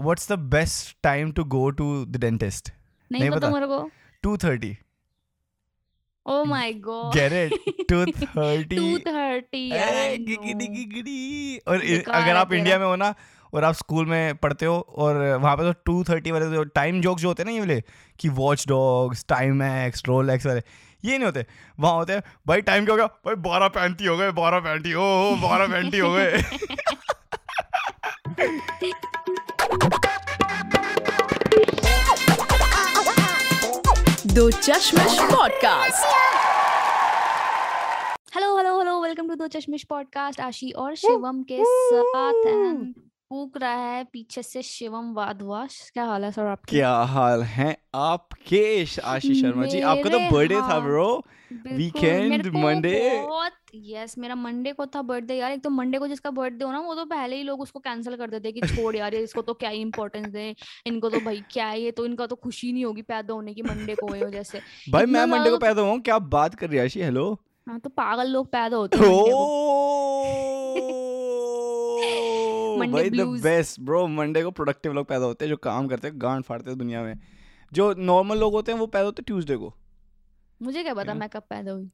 What's the best time to go to the dentist नहीं पता? मेरे को। Two thirty oh my God get it two thirty two thirty और अगर आप इंडिया में हो ना और आप स्कूल में पढ़ते हो और वहाँ पे तो टू थर्टी वाले जो टाइम जोक्स जो होते हैं ना ये वाले कि Watch Dogs time X role X वाले ये नहीं होते। वहाँ होते हैं भाई टाइम क्या हो गया? भाई बारह पैंती हो गए बारह पैंती ओ, बारह पैंती हो गए। Do Chashmish podcast hello hello hello welcome to Do Chashmish podcast आशी और शिवम के साथ पूक रहा है पीछे से शिवम वादवाश क्या हाल है सर आपके? क्या हाल है आपके आशीष शर्मा जी? आपका तो बर्थडे था ब्रो। Monday। बहुत यस मेरा मंडे को था बर्थडे यार। एक तो मंडे को जिसका बर्थडे हो ना वो तो पहले ही लोग उसको कैंसिल कर देते कि छोड़ यार ये इसको तो क्या ही इंपॉर्टेंस दे इनको तो भाई क्या है ये तो इनका तो खुशी नहीं होगी पैदा होने की मंडे को हुए हो जैसे भाई मैं मंडे को पैदा हुआ हूँ क्या बात कर रही है आशी? हेलो हाँ तो पागल लोग पैदा होते हैं मंडे बेस्ट ब्रो मंडे को प्रोडक्टिव लोग पैदा होते हैं जो काम करते हैं गांड फाड़ते हैं दुनिया में। जो नॉर्मल लोग होते हैं वो पैदा होते हैं ट्यूसडे को। मुझे क्या पता मैं कब पैदा हुई।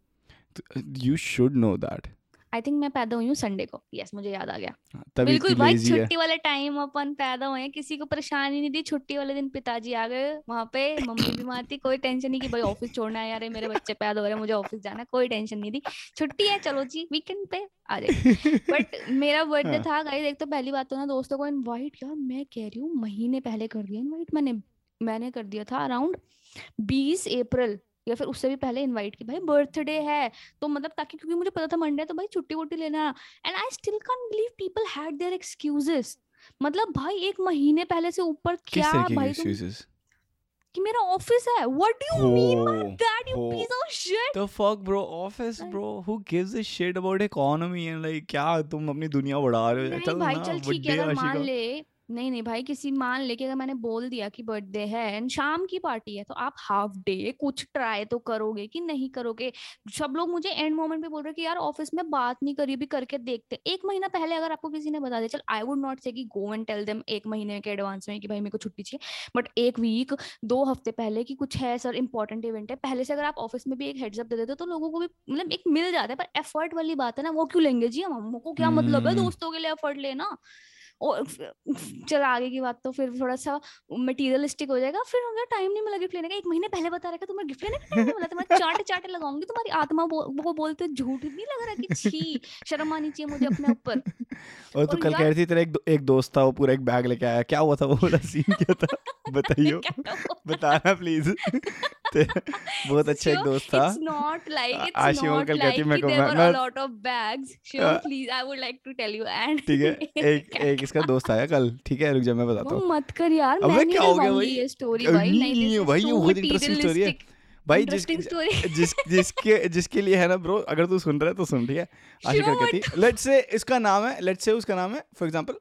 You should know that I think मैं पैदा हुई हूँ संडे को। यस yes, मुझे याद आ गया। तभी बिल्कुल भाई है। छुट्टी वाले टाइम अपन पैदा हुए किसी को परेशानी नहीं थी छुट्टी वाले दिन पिताजी आ गए वहाँ पे मम्मी बीमार थी कोई टेंशन नहीं कि भाई ऑफ़िस छोड़ना है यार मेरे बच्चे पैदा हो रहे हैं मुझे ऑफ़िस जाना है कोई टेंशन नहीं थी। छुट्टी है चलो जी वीकेंड पे आ जाए बट मेरा बर्थडे हाँ। था गाइस एक तो पहली बात तो ना दोस्तों को इनवाइट यार मैं कह रही हूँ महीने पहले कर दिया इनवाइट मैंने मैंने कर दिया था अराउंड 20 अप्रैल। या फिर उससे भी पहले इनवाइट की भाई बर्थडे है। तो मतलब ताकि क्योंकि मुझे पता था मंडे तो भाई छुट्टी वुट्टी लेना। And I still can't believe people had their excuses मतलब भाई एक महीने पहले से ऊपर क्या भाई तुम एक्सक्यूजेस कि मेरा ऑफ़िस है। What do you mean by who that you piece of shit fuck bro? Office Like- bro? Who gives a shit about economy and like क्या तुम अपनी दुनिया बढ़ा रहे हो? चल भाई चल ठीक है अगर मान ले नहीं नहीं भाई किसी मान लेके अगर मैंने बोल दिया कि बर्थडे है एंड शाम की पार्टी है तो आप हाफ़ डे कुछ ट्राई तो करोगे कि नहीं करोगे? सब लोग मुझे एंड मोमेंट पे बोल रहे हैं कि यार ऑफ़िस में बात नहीं करी भी करके देखते एक महीना पहले अगर आपको किसी ने बता दिया चल आई वुड नॉट से कि गो एंड टेल देम एक महीने के एडवांस में कि भाई मेरे को छुट्टी चाहिए बट एक वीक दो हफ़्ते पहले कि कुछ है सर इंपॉर्टेंट इवेंट है पहले से अगर आप ऑफ़िस में भी एक हेड्स अप दे देते हो तो लोगों को भी मतलब एक मिल जाता है पर एफर्ट वाली बात है ना वो क्यों लेंगे? जी हम हमको क्या मतलब है हम्म। दोस्तों के लिए एफर्ट लेना? चल आगे की बात तो फिर थोड़ा सा मटेरियलिस्टिक हो जाएगा। फिर होगा टाइम नहीं मिला गिफ्ट लेने का। एक महीने पहले बता रखा तुम्हें गिफ्ट लेने का टाइम मिला तो मैं चाटे चाटे लगाऊँगी तुम्हारी आत्मा बो, वो बोलते झूठ नहीं लग रहा कि छी शर्म आनी चाहिए मुझे अपने ऊपर। और तू कल कह रही थी तेरा एक एक दोस्त था वो पूरा एक बैग लेके आया। क्या हुआ था वो वाला सीन क्या था? बताइयो। बताना प्लीज़ बहुत अच्छा एक दोस्त था। It's not like uh- it's आशी वो not कल कहती like मेरे कि को there मैं- were मैं- a lot of bags. Shivam, हाँ। please, I would like to tell you. And ठीक है एक एक इसका दोस्त आया कल। ठीक है रुक जा मैं बताता हूँ। मत कर यार अबे क्या हो गया भाई? ये स्टोरी भाई नहीं, भाई, ये बहुत interesting story है। भाई जिस जिस जिसके जिसके लिए है ना ब्रो अगर तू सुन रहा है तो सुन ठीक है? आशी Sure, कर कहती लेट्स से इसका नाम है लेट्स से उसका नाम है फॉर एग्जांपल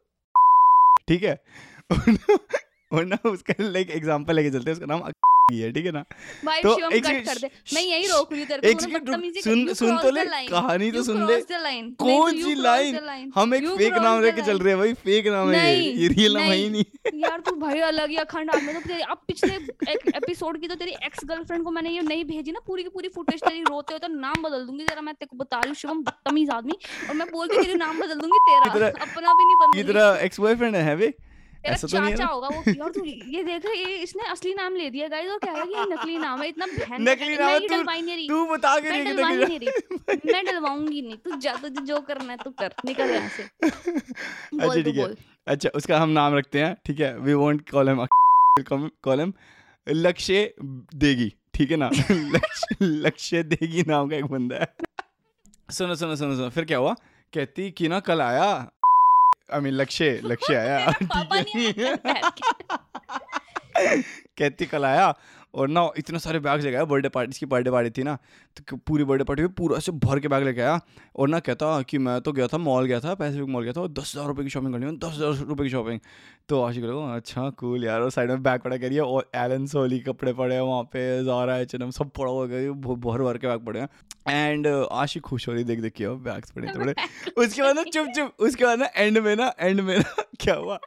ठीक है? और ना उसका लाइक एग्जांपल लेके चलते हैं उसका नाम ही ठीक है ना? भाई तो शिवम कट कर दे। मैं यही रोक रही तेरे को बदतमीजी सुन सुन तो ले कहानी तो सुन ले। कौन सी लाइन हम एक फेक नाम लेके चल रहे हैं भाई फेक नाम है ये रियल नाम है ही नहीं। यार तू भाई अलग ही अखंड आदमी तो तेरी अब पिछले एक एपिसोड की तो तेरी एक्स गर्लफ्रेंड को मैंने ये नहीं भेजी ना पूरी की पूरी फुटेज तेरी रोते हो तो नाम बदल दूँगी जरा मैं तेरे को बता रही हूँ शिवम बदतमीज आदमी और मैं हूँ तेरी नाम बदल दूँगी तेरा अपना भी नहीं तेरा एक्स बॉयफ्रेंड है बे तेरा ऐसा तो नहीं चाचा होगा वो यार तू। ये देख ये इसने असली नाम ले दिया गाइस और कह रहा है? कि ये नकली नाम है इतना बहन नकली नाम तू- तू बता के नहीं नहीं। मैं डलवाऊँगी नहीं। तू जा तुझे जो करना है तू कर। निकल यहाँ से। अच्छा ठीक है। अच्छा उसका हम नाम रखते हैं ठीक है? We won't call him call him Lakshya देगी ठीक है ना? लक्ष्य देगी नाम का एक बंदा है। सुनो सुनो सुनो सुनो फिर क्या हुआ? कहती कि ना कल आया आई मीन लक्ष्य लक्ष्य आया। कहती कल आया और ना इतने सारे बैग लेके आया बर्थडे पार्टी इसकी बर्थडे पार्टी थी ना तो पूरी बर्थडे पार्टी में पूरा ऐसे भर के बैग लेके आया और ना कहता कि मैं तो गया था मॉल गया था पैसिफिक मॉल गया था और दस हज़ार रुपये की शॉपिंग करनी है दस हज़ार रुपये की शॉपिंग तो आशिक लोगो अच्छा कूल यार। और साइड में बैग पड़ा करिए और एलन सोली कपड़े पड़े हैं वहाँ पे जारा एच एन सब पड़ा हुआ है भर भर के बैग पड़े हैं। एंड आशिक खुश हो रही देख देख के बैग्स पड़े थे बड़े। उसके बाद ना चुप चुप उसके बाद ना एंड में ना एंड में ना क्या हुआ?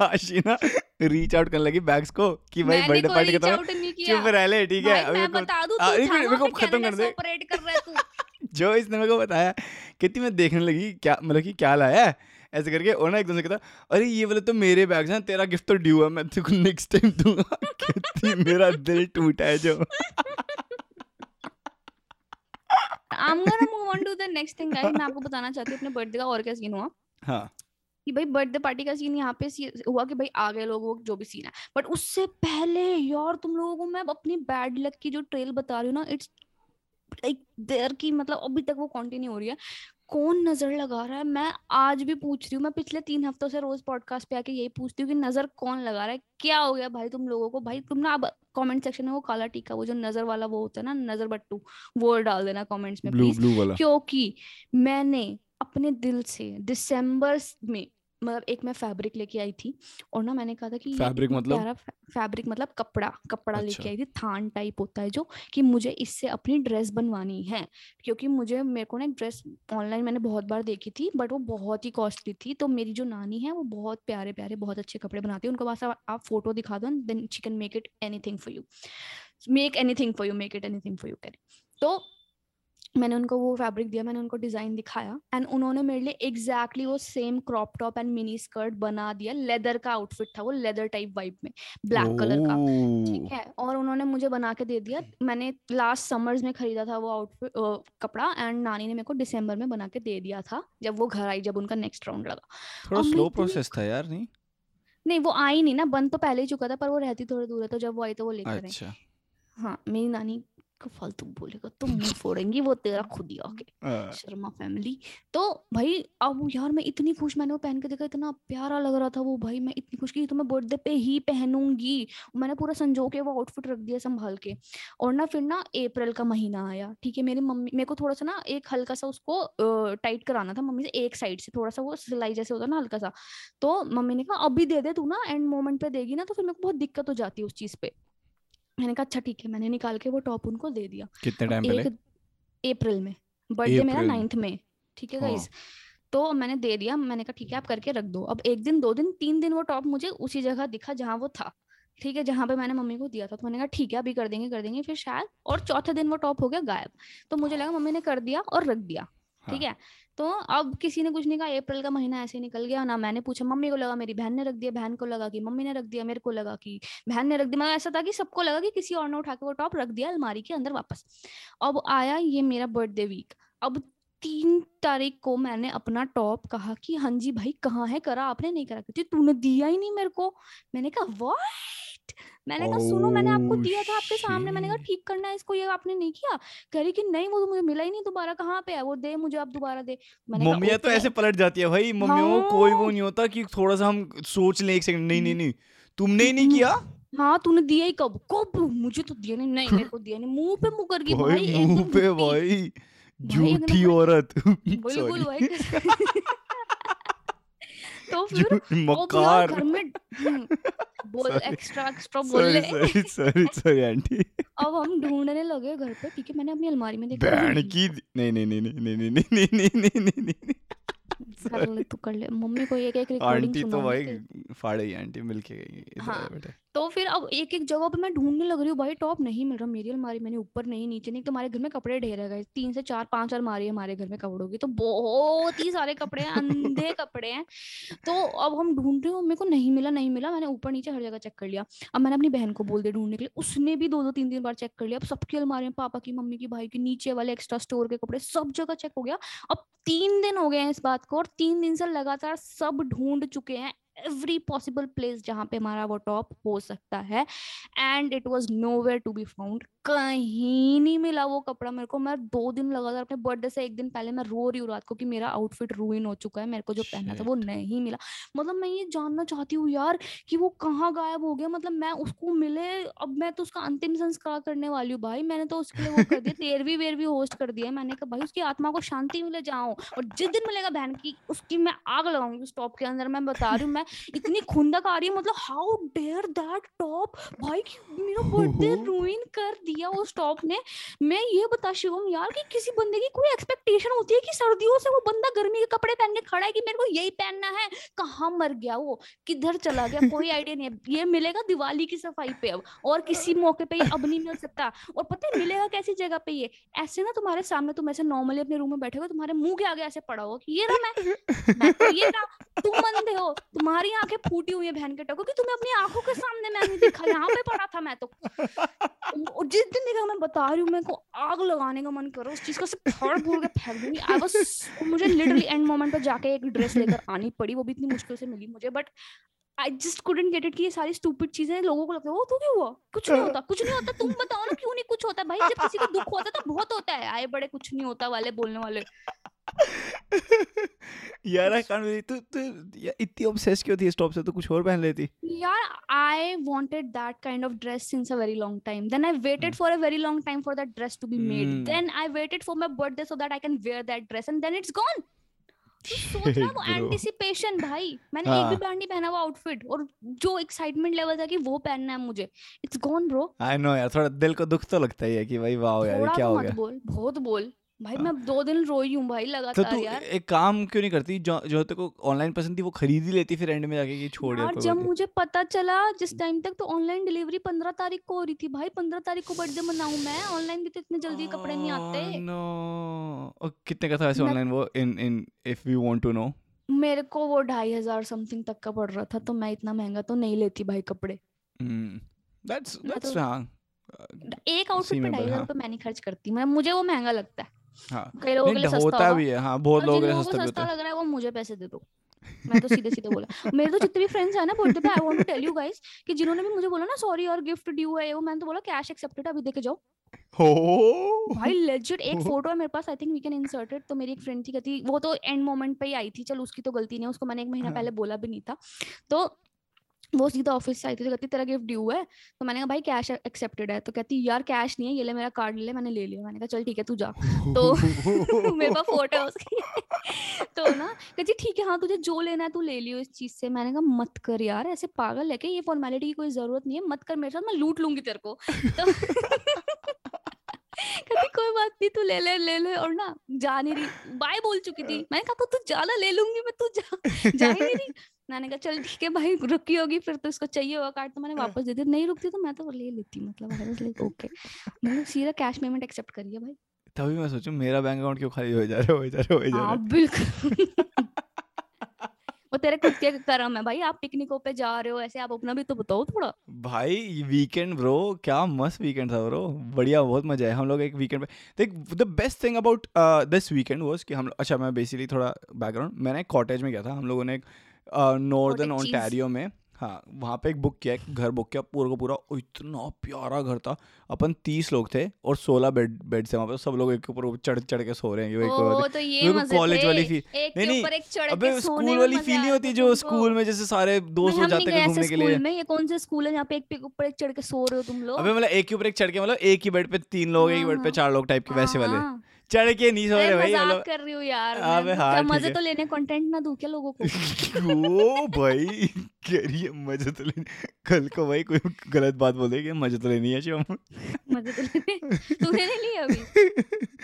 आशीना रीच आउट करने लगी बैग्स को कि भाई बर्थडे पार्टी के चुप रह ले ठीक है? अभी बता दूँ तू मेरे को खत्म कर दे। ऑपरेट कर रहा है तू? जो इसने मेरे को बताया कहती मैं देखने लगी क्या मतलब कि क्या लाया है? ऐसे करके और ना एकदम से कहता अरे ये वाले तो मेरे बैग्स हैं तेरा गिफ्ट तो ड्यू है मैं तेरे को नेक्स्ट टाइम दूँगा। कहती मेरा दिल टूटा है जो। I'm gonna move on to the next thing guys. मैं आपको बताना चाहती हूँ अपने बर्थडे का और क्या सीन हुआ? हाँ। कि भाई बर्थडे पार्टी का सीन यहाँ पे सी- हुआ कि भाई आ गए लोग वो जो भी सीन है। बट उससे पहले यार तुम लोगों को मैं अपनी बैड लक की जो ट्रेल बता रही हूँ ना इट्स लाइक देयर की मतलब अभी तक वो कंटिन्यू हो रही है। कौन नज़र लगा रहा है? मैं आज भी पूछ रही हूँ मैं पिछले तीन हफ्तों से रोज पॉडकास्ट पे आके यही पूछती हूँ कि नज़र कौन लगा रहा है? क्या हो गया भाई तुम लोगों को? भाई तुम ना अब कमेंट सेक्शन में वो काला टीका वो जो नज़र वाला वो होता है ना नज़र बट्टू वो डाल देना कमेंट्स में ब्लू प्लीज़ ब्लू वाला। क्योंकि मैंने अपने दिल से दिसंबर में मतलब एक मैं फैब्रिक लेके आई थी और ना मैंने कहा था कि इतना मतलब? फैब्रिक मतलब कपड़ा कपड़ा अच्छा। लेके। आई थी थान टाइप होता है जो कि मुझे इससे अपनी ड्रेस बनवानी है क्योंकि मुझे मेरे को ना एक ड्रेस ऑनलाइन मैंने बहुत बार देखी थी बट वो बहुत ही कॉस्टली थी तो मेरी जो नानी है वो बहुत प्यारे प्यारे बहुत अच्छे कपड़े बनाती है उनके पास आप, फ़ोटो दिखा दो then she can make it anything for you make anything for you make it anything for you कह तो मैंने उनको वो फैब्रिक दिया मैंने उनको डिज़ाइन दिखाया एंड उन्होंने मेरे लिए एग्जैक्टली exactly वो same crop top and mini skirt बना दिया लेदर का आउटफिट था वो लेदर टाइप वाइब में ब्लैक कलर का ठीक है? और उन्होंने मुझे बना के दे दिया मैंने लास्ट समर्स में खरीदा था वो आउटफिट कपड़ा एंड नानी ने मेरे को दिसंबर में बना के दे दिया था जब वो घर आई जब उनका नेक्स्ट राउंड लगा। थोड़ा स्लो प्रोसेस था यार नहीं? नहीं वो आई नहीं ना बंद तो पहले ही चुका था पर वो रहती थोड़ी दूर है तो जब वो आई तो वो लेकर अच्छा। हाँ मेरी नानी फालतू बोलेगा तुम मुँह फोड़ेंगी वो तेरा खुद ही आके शर्मा फैमिली तो भाई अब यार मैं इतनी खुश मैंने वो पहन के देखा इतना प्यारा लग रहा था वो भाई मैं इतनी खुश की तो मैं बर्थडे पे ही पहनूँगी। मैंने पूरा संजो के वो आउटफिट रख दिया संभाल के। और ना फिर ना अप्रैल का महीना आया ठीक है? मेरी मम्मी मेरे को थोड़ा सा ना एक हल्का सा उसको टाइट कराना था मम्मी से एक साइड से थोड़ा सा वो सिलाई जैसे होता है ना हल्का सा। तो मम्मी ने कहा अभी दे दे तू ना एंड मोमेंट पे देगी ना तो फिर मेरे को बहुत दिक्कत हो जाती है उस चीज़ पे। मैंने कहा अच्छा ठीक है। मैंने निकाल के वो टॉप उनको दे दिया। कितने टाइम पहले? अप्रैल में। बर्थडे मेरा नाइन्थ में ठीक है हाँ। गाइस तो मैंने दे दिया। मैंने कहा ठीक है आप करके रख दो। अब एक दिन दो दिन तीन दिन वो टॉप मुझे उसी जगह दिखा जहाँ वो था ठीक है जहाँ पे मैंने मम्मी को दिया था। तो मैंने कहा ठीक है अभी कर देंगे कर देंगे। फिर शायद और चौथे दिन वो टॉप हो गया गायब। तो मुझे लगा मम्मी ने कर दिया और रख दिया। ठीक हाँ। तो अब किसी ने कुछ नहीं कहा, अप्रैल का महीना ऐसे निकल गया, ना मैंने पूछा, मम्मी को लगा, मेरी बहन ने रख दिया, बहन को लगा कि मम्मी ने रख दिया, मेरे को लगा कि बहन ने रख दिया मतलब ऐसा था कि सबको लगा कि किसी और ने उठा के वो टॉप रख दिया अलमारी के अंदर वापस। अब आया ये मेरा बर्थडे वीक अब तीन तारीख को मैंने अपना टॉप कहा कि हाँ जी भाई, कहाँ है, करा, आपने नहीं करा, कहती, तूने दिया ही नहीं मेरे को। मैंने कहा व्हाट मैंने कहा सुनो मैंने आपको दिया था आपके सामने मैंने कहा ठीक करना है इसको ये आपने नहीं किया। कह रही कि नहीं वो तो मुझे मिला ही नहीं दोबारा कहाँ पे है? वो दे मुझे आप दोबारा दे। मैंने कहा तो ऐसे पलट जाती है भाई मम्मियों कोई वो हाँ। नहीं होता कि थोड़ा सा हम सोच लें एक सेकंड नहीं नहीं नहीं तुमने ही नहीं किया? हाँ तूने दिया ही कब? कब? मुझे तो दिया नहीं नहीं मेरे को दिया नहीं। मुँह पे मुकर गई भाई मुँह पे भाई झूठी औरत। बिल्कुल भाई। तो फिर अब मकार घर में हम्म, बोल एक्स्ट्रा एक्स्ट्रा बोल ले सॉरी सॉरी सॉरी आंटी अब हम ढूँढने लगे घर पे ठीक है मैंने अपनी अलमारी में देखा बहन नहीं की नहीं नहीं नहीं नहीं नहीं नहीं नहीं नहीं नहीं नहीं कर ले तू कर ले मम्मी को एक एक रिकॉर्डिंग आंटी तो भाई तेरी। फाड़े ही आंटी मिलके गई हाँ। तो फिर अब एक एक जगह पे मैं ढूँढने लग रही हूँ भाई टॉप नहीं मिल रहा मेरी अलमारी मैंने ऊपर नहीं नीचे नहीं तो हमारे घर में कपड़े ढेर है guys। तीन से चार पाँच अलमारी है हमारे घर में कपड़ों की तो बहुत ही सारे कपड़े हैं अंधे कपड़े हैं तो अब हम ढूंढ रहे हो मेरे को नहीं मिला नहीं मिला मैंने ऊपर नीचे हर जगह चेक कर लिया अब मैंने अपनी बहन को बोल दिया ढूँढने के लिए उसने भी दो दो तीन तीन बार चेक कर लिया अब सबकी अलमारी में पापा की मम्मी की भाई की नीचे वाले एक्स्ट्रा स्टोर के कपड़े सब जगह चेक हो गया अब तीन दिन हो गए हैं इस बात और तीन दिन से लगातार सब ढूंढ चुके हैं एवरी पॉसिबल प्लेस जहाँ पे हमारा वो टॉप हो सकता है and it was nowhere to be found कहीं नहीं मिला वो कपड़ा मेरे को। मैं दो दिन लगातार अपने बर्थडे से एक दिन पहले मैं रो रही हूँ रात को कि मेरा आउटफिट रूइन हो चुका है मेरे को जो पहनना था वो नहीं मिला। मतलब मैं ये जानना चाहती हूँ यार कि वो कहाँ गायब हो गया? मतलब मैं उसको मिले अब मैं तो उसका अंतिम संस्कार करने वाली हूँ भाई। मैंने तो उसके लिए वो कर दिया तेरहवीं वेरवी होस्ट कर दिया मैंने कहा भाई उसकी आत्मा को शांति मिले जाओ। और जिस दिन मिलेगा बहन की उसकी मैं आग लगाऊँगी उस टॉप के अंदर। मैं बता रही हूँ मैं इतनी खुंदक आ रही है मतलब हाउ डेयर दैट टॉप भाई मेरा बर्थडे रूइन कर दिया वो स्टॉप ने। मैं ये बता शिवम यार कि किसी बंदे की कोई एक्सपेक्टेशन होती है कि सर्दियों से वो बंदा गर्मी के कपड़े पहन के खड़ा है कि मेरे को यही पहनना है? कहाँ मर गया वो? किधर चला गया? कोई आइडिया नहीं है। ये मिलेगा दिवाली की सफ़ाई पे अब, और किसी मौके पे अब नहीं मिल सकता। और पता है मिलेगा कैसी जगह पे ये? ऐसे ना तुम्हारे सामने तुम ऐसे नॉर्मली अपने रूम में बैठे हो, तुम्हारे मुँह के आगे ऐसे पड़ा हो कि ये रहा मैं। मैं तो ये रहा। तुम अंधे हो। तुम्हारी आँखें फूटी हुई है बहन के टको कि। तुम्हें अपनी आँखों के सामने मैं नहीं दिखा, यहाँ पे पड़ा था मैं तो। और जिस दिन देखा मैं बता रही हूँ, मेरे को आग लगाने का मन करो उस चीज़ को सिर्फ़ फाड़ फूड़ के फेंक दूँगी। आई वाज मुझे लिटरली एंड मोमेंट पर जाके एक ड्रेस लेकर आनी पड़ी, वो भी इतनी मुश्किल से मिली मुझे but I just couldn't get it कि ये सारी स्टूपिड चीज़ें लोगों को लगता है, वो तो क्या हुआ? कुछ नहीं होता, कुछ नहीं होता। तुम बताओ ना, क्यों नहीं कुछ होता? भाई, जब किसी को दुख होता है तो बहुत होता है। आए बड़े कुछ नहीं होता वाले, बोलने वाले। यार कान में तू तू इतनी ऑब्सेस क्यों थी इस से? तो कुछ और पहन लेती। यार I wanted that kind of dress since a very long time then I waited for a very long time for that dress to be made then I waited for my birthday so that I can wear that dress and then it's gone भाई। मैंने हाँ. एक भी हाँ। जो excitement level था वो पहनना है मुझे। बहुत बोल। भाई हाँ। मैं दो दिन रोई हूँ भाई तो लगातार तू यार। एक काम क्यों नहीं करती? जो जो तेरे को ऑनलाइन पसंद थी वो खरीद ही लेती फिर एंड में जाके कि छोड़ यार यार जब मुझे पता चला जिस टाइम तक तो ऑनलाइन डिलीवरी पंद्रह तारीख को हो रही थी भाई। पंद्रह तारीख को बर्थडे मनाऊं मैं? ऑनलाइन भी तो इतने जल्दी कपड़े नहीं आते। no. और कितने का था वैसे ऑनलाइन वो? In in if we want to know मेरे को वो ढाई हज़ार समथिंग तक का पड़ रहा था तो मैं इतना महँगा तो नहीं लेती भाई कपड़े। दैट्स दैट्स तो- एक आउटफिट पे ढाई हज़ार हाँ। रुपए मैं नहीं खर्च करती मैं मुझे वो महँगा लगता है। हाँ। कई लोगों के लिए सस्ता होता भी है हाँ बहुत लोगों के लिए सस्ता होता है। लग रहा है वो मुझे पैसे दे दो। मैं तो सीधे सीधे बोला। मेरे तो जितने भी फ्रेंड्स हैं ना पे I want to tell you guys कि जिन्होंने भी मुझे बोला ना सॉरी और गिफ्ट ड्यू है वो मैंने तो बोला कैश एक्सेप्टेड अभी देके जाओ। हो। भाई लेजिट एक फ़ोटो है मेरे पास I think we can insert it तो मेरी एक फ्रेंड थी कहती वो तो एंड मोमेंट पे ही आई थी चल उसकी तो गलती नहीं है उसको मैंने एक महीना हाँ। पहले बोला भी नहीं था। तो वो सीधा ऑफ़िस से आई थी तो कहती, तेरा गिफ्ट ड्यू है। तो मैंने कहा, भाई कैश एक्सेप्टेड है। तो कहती, यार कैश नहीं है, ये ले, मेरा कार्ड ले मैंने ले लिया। मैंने कहा, चल, ठीक है, तू जा। तो मेरे पास फ़ोटो है उसकी। तो ना, कहती, ठीक है हाँ तुझे जो लेना है, तू ले लियो इस चीज़ से। मैंने कहा, मत कर यार, ऐसे पागल है क्या? ये फॉर्मेलिटी की कोई ज़रूरत नहीं है, मत कर मेरे साथ, मैं लूट लूँगी तेरे को। तो कहती, कोई बात नहीं, तू ले ले ले ले। और ना, जा नहीं रही, बाय बोल चुकी थी। मैंने कहा तो तू ज़्यादा ले लूँगी, मैं तू जा। जा ही नहीं मैंने कहा चल ठीक है भाई रुकी होगी फिर तो इसको चाहिए होगा कार्ड तो मैंने वापस दे दिया नहीं रुकती तो मैं तो ले लेती मतलब आई वाज लाइक ओके मैंने सीधा कैश पेमेंट एक्सेप्ट करिए भाई। तभी मैं सोचूं मेरा बैंक अकाउंट क्यों खाली हो जा रहा है हो जा रहा है हो जा रहा हाँ है। बिल्कुल। वो तेरे खुद के कर्म है भाई आप पिकनिकों पे जा रहे हो ऐसे आप अपना भी तो बताओ थोड़ा। भाई वीकेंड ब्रो क्या मस्त वीकेंड था ब्रो बढ़िया बहुत मज़ा आया हम लोग एक वीकेंड पे देख the best thing about this weekend was कि हम अच्छा मैं बेसिकली थोड़ा बैकग्राउंड मैंने कॉटेज में गया था हम लोगों ने एक नॉर्दर्न Cottages. में। हाँ वहाँ पे एक बुक किया एक घर बुक किया पूरा का पूरा। इतना प्यारा घर था। अपन तीस लोग थे और सोलह बेड बेड थे वहाँ पे। सब लोग एक के ऊपर चढ़ चढ़ के सो रहे हैं। ओ तो ये को थे। वाली एक नहीं, नहीं, अबे स्कूल वाली फील नहीं होती जो स्कूल में जैसे सारे दोस्त हो जाते हैं घूमने के लिए। स्कूल में। ये कौन से स्कूल है जहाँ पे एक पे ऊपर एक चढ़ के सो रहे हो तुम लोग? अबे मतलब एक के ऊपर एक चढ़ के मतलब एक ही बेड पे तीन लोग एक ही हाँ, बेड पे हाँ। चार लोग टाइप के वैसे वाले। हाँ, चढ़ के नहीं सो रहे भाई मज़ाक कर रही हूँ यार अबे हाँ, क्या मज़े तो लेने कंटेंट ना दूँ क्या लोगों को? ओ भाई? करिए मज़े तो लेने। कल को भाई कोई गलत बात बोल देगी मज़े तो लेनी है शिवम। मज़े तो लेने। तूने नहीं लिया अभी?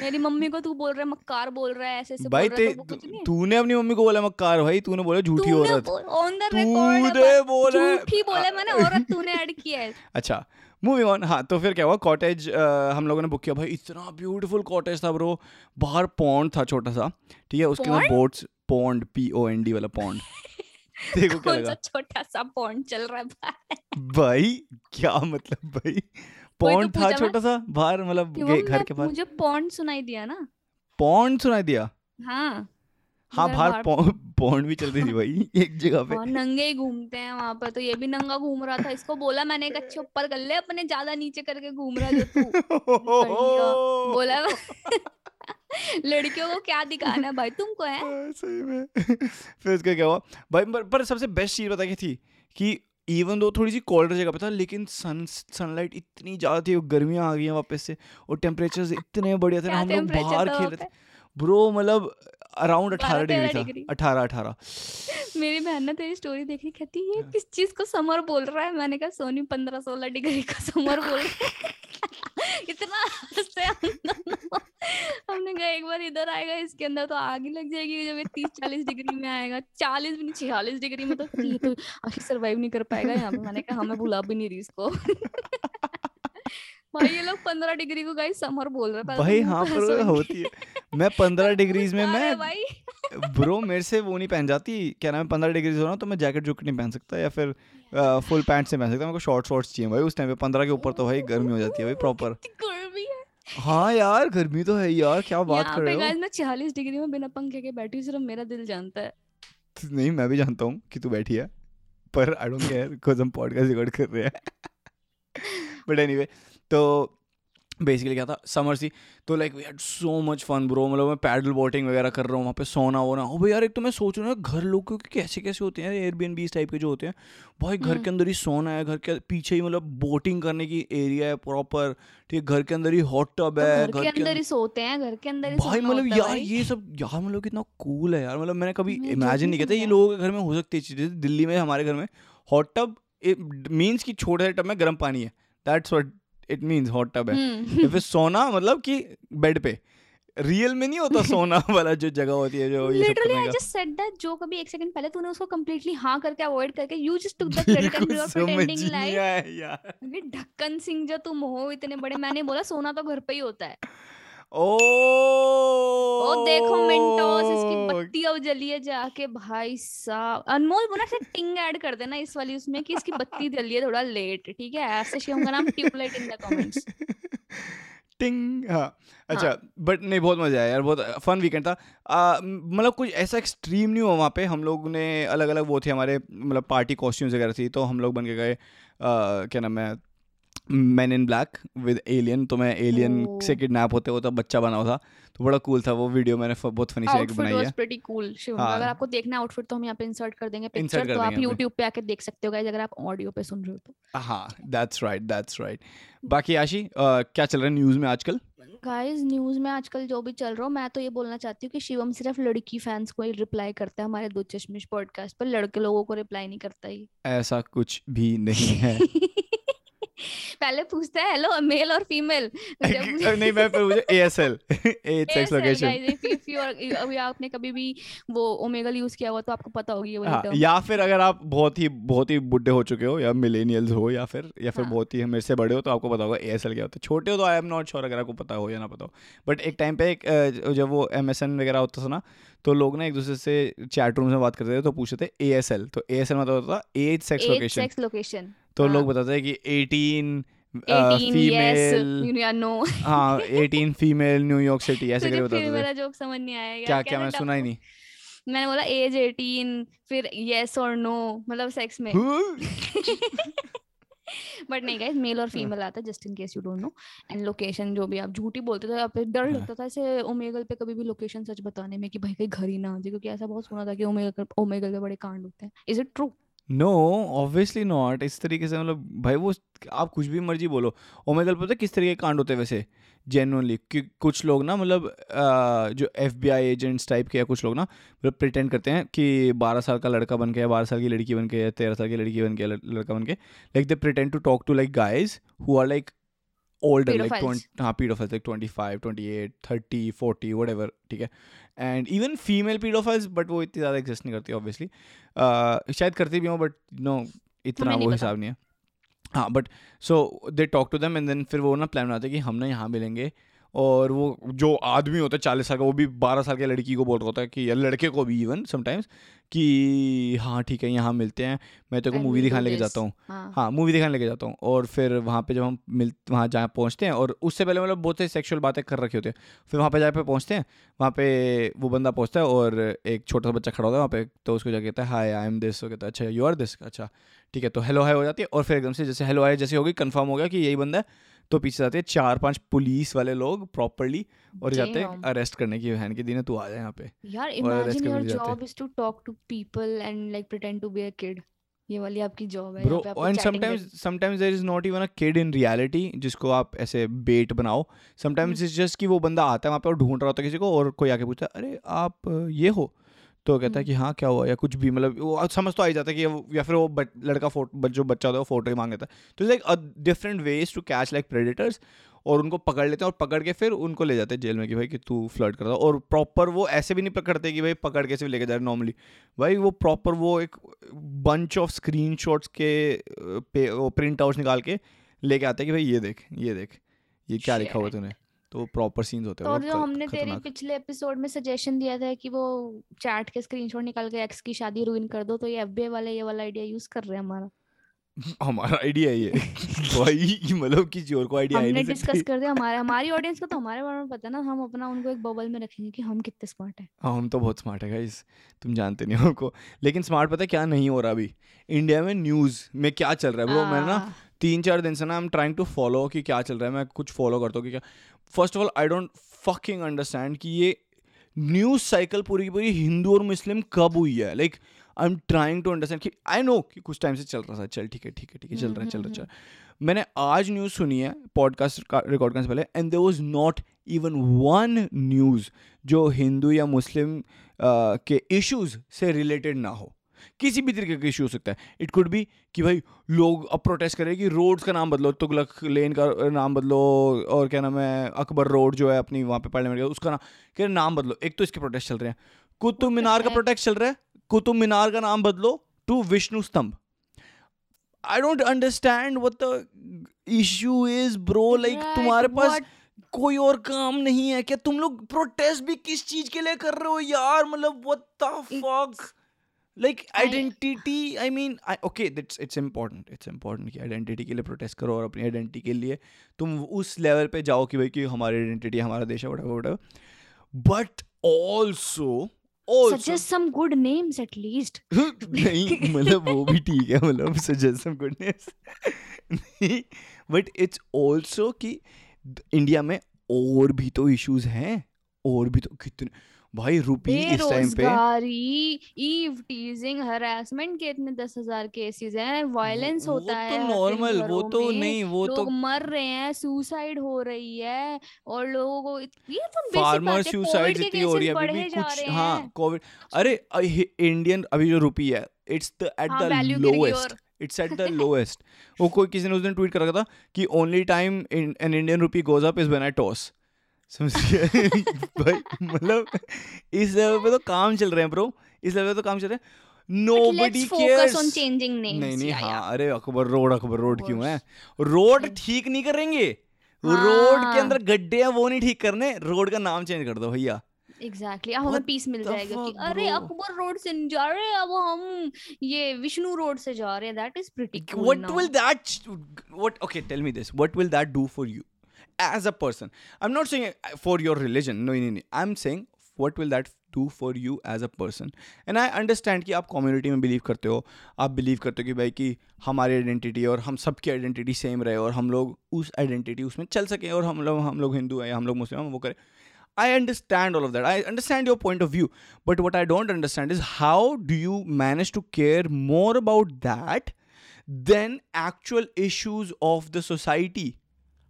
मेरी मम्मी को तू बोल रहा है मक्कार बोल रहा है ऐसे ऐसे भाई बोल ते रहा है है। तूने अपनी मम्मी को बोला मक्कार भाई? तूने बोला झूठी औरत। ऑन द रिकॉर्ड तूने बोला झूठी बोले मैंने औरत तूने ऐड किया है। अच्छा मूविंग ऑन हाँ तो फिर क्या हुआ? कॉटेज हम लोगों ने बुक किया। भाई इतना ब्यूटीफुल कॉटेज था ब्रो बाहर पॉन्ड था छोटा सा ठीक है? उसके अंदर boats pond P O N D वाला पॉन्ड देखो क्या लगा। छोटा सा पॉइंट चल रहा है भाई भाई क्या मतलब भाई? तो पॉन्ड था छोटा सा बाहर मतलब घर के बाहर। मुझे पॉन्ड सुनाई दिया ना। पॉन्ड सुनाई दिया? हाँ। हाँ बाहर पॉन्ड भी चलती थी भाई एक जगह पे। और नंगे ही घूमते हैं वहाँ पर तो ये भी नंगा घूम रहा था। इसको बोला मैंने एक अच्छे ऊपर कर ले अपने ज़्यादा नीचे करके घूम रहा जो तू। बोला लड़कियों को क्या दिखाना है भाई तुमको है? हाँ, सही में। फिर उसका क्या हुआ? भाई पर, पर सबसे बेस्ट चीज़ पता क्या थी? कि इवन दो थोड़ी सी कोल्डर जगह पे था लेकिन सन सनलाइट इतनी ज़्यादा थी गर्मियाँ आ गई हैं वापस से और टेम्परेचर इतने बढ़िया थे ना हम लोग बाहर खेल रहे थे। ब्रो मतलब अराउंड अठारह डिग्री। था। अठारह अठारह। मेरी बहन ने तेरी स्टोरी देखी कहती हाँ। किस चीज़ को समर बोल रहा है? मैंने कहा सोनी पंद्रह सोलह डिग्री का समर बोल रहा है। इतना हंसे हम दोनों। हमने कहा एक बार इधर आएगा इसके अंदर तो आग ही लग जाएगी जब ये तीस चालीस डिग्री में आएगा। चालीस भी नहीं छियालीस डिग्री में तो ये तो आशीष सरवाइव नहीं कर पाएगा यहाँ पे। मैंने कहा हाँ, मैं भुला भी नहीं रही इसको। भाई ये लोग पंद्रह डिग्री को गाइस समर बोल रहे हैं भाई हाँ पर। होती है। मैं पंद्रह डिग्रीज में मैं भाई? ब्रो मेरे से वो नहीं पहन जाती। क्या नाम है? पंद्रह डिग्री हो रहा तो मैं जैकेट जूकेट नहीं पहन सकता या फिर फुल पैंट से पहन सकता। मेरे को शॉर्ट शॉर्ट्स चाहिए भाई उस टाइम पे पंद्रह के ऊपर तो भाई गर्मी हो जाती है भाई प्रॉपर हाँ। यार गर्मी तो है यार क्या बात कर रहे हो? मैं छियालीस डिग्री में बिना पंखे के बैठी सिर्फ़ मेरा दिल जानता है। नहीं मैं भी जानता हूँ कि तू बैठी है पर आई डोंट केयर बिकॉज़ हम पॉडकास्ट रिकॉर्ड कर रहे हैं। बट एनीवे तो बेसिकली क्या था? समर सी तो like we had so much fun bro मतलब मैं पैडल बोटिंग वगैरह कर रहा हूँ वहाँ पे सोना वोना। हो भाई यार एक तो मैं सोच रहा हूँ घर लोग क्योंकि कैसे कैसे होते हैं? एयरबीएनबी इस टाइप के जो होते हैं। भाई घर के अंदर ही सोना है घर के पीछे ही मतलब बोटिंग करने की एरिया है प्रॉपर ठीक है घर के अंदर ही हॉट टब तो है घर के अंदर ही सोते हैं घर के अंदर ही भाई मतलब यार ये सब यार मतलब कितना कूल है यार। मतलब मैंने कभी इमेजिन नहीं किया था ये लोगों के घर में हो सकती है चीज़ें। दिल्ली में हमारे घर में हॉट टब मीन्स कि छोटे से टब में गर्म पानी है। That's what it means hot tub है। हम्म। या फिर सोना मतलब कि बेड पे। रियल में नहीं होता सोना वाला जो जगह होती है जो literally I just said that जो कभी एक सेकंड पहले तूने उसको कंप्लीटली हाँ करके अवॉइड करके you just took the credit and you are pretending like यार। ढक्कन सिंह जो तुम हो इतने बड़े मैंने बोला सोना तो घर पे ही होता है। ओ देखो मिंटोस इसकी बत्ती अब जली है जाके भाई साहब। अनमोल बोला से टिंग ऐड कर देना इस वाली उसमें कि इसकी बत्ती जली है थोड़ा लेट ठीक है? ऐसे शिवम का नाम ट्यूबलाइट इन द कमेंट्स टिंग हाँ अच्छा बट नहीं बहुत मज़ा आया यार बहुत फन वीकेंड था। मतलब कुछ ऐसा एक्सट्रीम नहीं हुआ वहाँ पे? हम लोग ने अलग अलग वो थे हमारे मतलब पार्टी कॉस्ट्यूम्स वगैरह थी तो हम लोग बन के गए क्या नाम है man in black with alien तो मैं एलियन oh. से। किडनैप होते होता बच्चा बना हुआ था तो बड़ा कूल था वो वीडियो मैंने बहुत फनी से एक बनाई है। प्रीटी कूल शिवम हाँ। अगर आपको देखना है आउटफिट तो हम यहाँ पे इंसर्ट कर देंगे पिक्चर तो आप YouTube पे आके देख सकते हो गाइस अगर आप ऑडियो पे सुन रहे हो तो। हाँ दैट्स राइट दैट्स राइट बाकी आशी आ, क्या चल रहा है न्यूज़ में आजकल? गाइस न्यूज़ में आजकल जो भी चल रहा हो मैं तो ये बोलना चाहती हूँ कि शिवम सिर्फ़ लड़की फैंस को ही रिप्लाई करता है हमारे दो चश्मिश पॉडकास्ट पर लड़के लोगों को रिप्लाई नहीं करता ही ऐसा कुछ भी नहीं है। पहले पूछता है हेलो मेल और फीमेल नहीं मैं मुझे ASL एज सेक्स लोकेशन अभी आपने कभी भी वो ओमेगल यूज़ किया हुआ तो आपको पता होगी ये हाँ, या फिर अगर आप बहुत ही बहुत ही बुढ़े हो चुके हो या मिलेनियल्स हो या फिर या फिर हाँ। बहुत ही मेरे से बड़े हो तो आपको पता होगा एएसएल क्या होता है। छोटे हो तो आई एम नॉट श्योर अगर आपको पता हो या ना पता हो। बट एक टाइम पे एक जब वो एमएसएन वगैरह होता था ना तो लोग ना एक दूसरे से चैट रूम में बात करते थे तो पूछते थे ए एस एल तो ए एस एल मतलब होता था एज सेक्स लोकेशन तो हाँ। लोग बताते हैं कि एटीन 18 फीमेल नो हाँ eighteen female New York city ऐसे करके बताते थे। मेरा जोक समझ नहीं आया क्या क्या मैं सुना ही नहीं। मैंने बोला एज 18 फिर यस और नो मतलब सेक्स में। बट नहीं गाइस मेल। और फीमेल आता है just in case you don't know and location जो भी आप झूठी बोलते थे आप डर हाँ। लगता था ऐसे ओमेगल पे कभी भी लोकेशन सच बताने में कि भाई कहीं घर ही ना आ जाए क्योंकि ऐसा बहुत सुना था कि ओमेगल ओमेगल पे बड़े कांड होते हैं। Is it true no obviously not इस तरीके से मतलब भाई वो आप कुछ भी मर्ज़ी बोलो। ओमेगल पता है किस तरीके के कांड होते हैं वैसे? जेनुअनली कि कुछ लोग ना मतलब जो F B I agents type के या कुछ लोग ना मतलब प्रिटेंड करते हैं कि बारह साल का लड़का बन के बारह साल की लड़की बन के या तेरह साल की लड़की बन के लड़का बन के like they pretend to talk to like guys who are like older like Pedophiles. हाँ pedophiles like twenty five twenty eight thirty forty whatever ठीक है? And even female pedophiles but वो इतनी ज़्यादा exist नहीं करती obviously. uh, शायद करती भी हो but no इतना वो हिसाब नहीं है। हाँ but so they talk to them and then फिर वो ना प्लान बनाते हैं कि हम ना यहाँ मिलेंगे और वो जो आदमी होता है चालीस साल का वो भी बारह साल की लड़की को बोल रहा होता है कि या लड़के को भी इवन समटाइम्स कि हाँ ठीक है यहाँ मिलते हैं मैं तेरे को मूवी दिखाने लेके जाता हूँ। हाँ। हाँ मूवी दिखाने लेके जाता हूँ और फिर वहाँ पे जब हम मिल वहाँ जहाँ पहुँचते हैं और उससे पहले मतलब बहुत से सेक्सुअल बातें कर रखी होती हैं। फिर वहाँ पे जाके पहुँचते हैं वहाँ पे वो बंदा पहुँचता है और एक छोटा सा बच्चा खड़ा होता है वहाँ पे तो उसको जाके कहता है हाय आई एम दिस कहता है अच्छा यू आर दिस अच्छा ठीक है तो हेलो हाई हो जाती है और फिर एकदम से जैसे हेलो हाय जैसे होगी कन्फर्म हो गया कि यही बंदा है तो पीछे जाते हैं चार पाँच पुलिस वाले लोग प्रॉपरली और जाते हैं अरेस्ट करने की बहन की दिन तू आ जा यहाँ पे। यार imagine your. Job is to talk to people and like pretend to be a kid ये वाली आपकी जॉब है bro and sometimes sometimes there is not even a kid in reality जिसको आप ऐसे बेट बनाओ। समटाइम्स इट्स जस्ट कि वो बंदा आता है वहाँ पे और ढूंढ रहा होता है किसी को और कोई आके पूछता है अरे आप ये हो? तो कहता है कि हाँ क्या हुआ? या कुछ भी मतलब वो समझ तो आ ही जाता है कि या फिर वो बच- लड़का फ़ोटो जो बच्चा होता है वो फ़ोटो ही मांग लेता है। तो like different ways to catch like predators और उनको पकड़ लेते हैं और पकड़ के फिर उनको ले जाते हैं जेल में कि भाई कि तू फ्लर्ट करता है। और प्रॉपर वो ऐसे भी नहीं पकड़ते कि भाई पकड़ के सिर्फ़ लेके जा रहे नॉर्मली भाई वो प्रॉपर वो एक बंच ऑफ़ स्क्रीन के अ, प्रिंट आउट्स निकाल के लेके आते हैं कि भाई ये देख ये देख ये क्या लिखा हुआ तूने? तो प्रॉपर सीन्स होते तो हैं और जो हमने तेरी पिछले एपिसोड में सजेशन दिया था कि वो चैट के स्क्रीनशॉट निकाल के एक्स की शादी रुइन कर दो तो ये एफबीआई वाले ये वाला आइडिया यूज़ कर रहे हैं हमारा। हमारा आइडिया ये। भाई मतलब किसी और को आइडिया हमने डिस्कस कर दिया हमारे हमारी ऑडियंस को तो हमारे बारे में पता ना हम अपना उनको एक बबल में रखेंगे कि हम कितने स्मार्ट हैं। हाँ हम तो बहुत स्मार्ट है गाइस तुम जानते नहीं हो हमको लेकिन स्मार्ट पता है क्या नहीं हो रहा अभी? इंडिया में न्यूज़ में क्या चल रहा है? ब्रो मैं ना तीन चार दिन से ना I am trying to follow कि क्या चल रहा है मैं कुछ फॉलो करता हूँ कि क्या first of all I don't fucking understand कि ये न्यूज़ साइकिल पूरी की पूरी हिंदू और मुस्लिम कब हुई है? Like I am trying to understand कि आई नो कि कुछ टाइम से चल रहा था। चल, ठीक है ठीक है ठीक है, चल रहा है, चल रहा है, चल मैंने आज न्यूज़ सुनी है पॉडकास्ट रिकॉर्ड करने से पहले and there was not even one news जो हिंदू या मुस्लिम के इश्यूज़ से रिलेटेड ना हो। किसी भी तरीके का इशू हो सकता है। इट कुड बी कि भाई लोग अब प्रोटेस्ट करें कि रोड्स का नाम बदलो तुगलक लेन का नाम बदलो और क्या नाम है अकबर रोड जो है अपनी वहाँ पे पार्लियामेंट का उसका नाम क्या नाम बदलो। एक तो इसके प्रोटेस्ट चल रहे हैं। कुतुब मीनार का प्रोटेस्ट चल रहा है। कुतुब मीनार का नाम बदलो to Vishnu Stambh. I don't understand what the issue is bro like तुम्हारे पास कोई और काम नहीं है। क्या तुम लोग प्रोटेस्ट भी किस चीज़ के लिए कर रहे हो यार? मतलब what the fuck like identity I mean okay that's it's important it's important कि आइडेंटिटी के लिए प्रोटेस्ट करो और अपनी आइडेंटिटी के लिए तुम उस लेवल पे जाओ कि भाई कि हमारी आइडेंटिटी हमारा देश है whatever whatever. बट नहीं मतलब वो भी ठीक है मतलब सजेस्ट सम इट्स कि इंडिया में और भी तो इश्यूज़ हैं और भी तो कितने भाई रुपी इस टाइम पे ईव टीजिंग हरासमेंट के इतने दस हज़ार केसेस हैं वायलेंस होता तो है हर दिन नॉर्मल वो तो नहीं वो तो मर रहे हैं सुसाइड हो रही है और लोगों को ये तो फार्मर सुसाइड जितनी हो रही है अभी भी कुछ हाँ। कोविड अरे इंडियन अभी जो रुपी है इट्स द एट हाँ the lowest it's at the lowest वो कोई किसी ने उस दिन ट्वीट कर रखा था कि only time an Indian rupee goes up is when I toss समझ गए भाई मतलब इस लेवल पे तो काम चल रहे हैं ब्रो इस लेवल पे तो काम चल रहे हैं। Nobody on cares changing names नहीं नहीं हाँ अरे अकबर रोड अकबर रोड क्यों है? रोड। ठीक नहीं करेंगे। रोड के हाँ। अंदर गड्ढे हैं वो नहीं ठीक करने। रोड का नाम चेंज कर दो भैया। एग्जैक्टली अब हमें पीस मिल जाएगा कि अरे अकबर रोड से नहीं जा रहे अब हम ये विष्णु रोड से जा रहे हैं। That is pretty what will that what okay tell me this. What will that do for you? as a person i'm not saying uh, for your religion no no no i'm saying what will that do for you as a person and i understand कि आप community में believe करते हो आप believe करते हो कि भाई कि हमारी आइडेंटिटी और हम सबकी आइडेंटिटी सेम रहे और हम लोग उस आइडेंटिटी उसमें चल सकें और हम लोग हम लोग हिंदू हैं हम लोग मुस्लिम हैं वो करें I understand all of that. I understand your point of view. But what I don't understand is how do you manage to care more about that than actual issues of the society?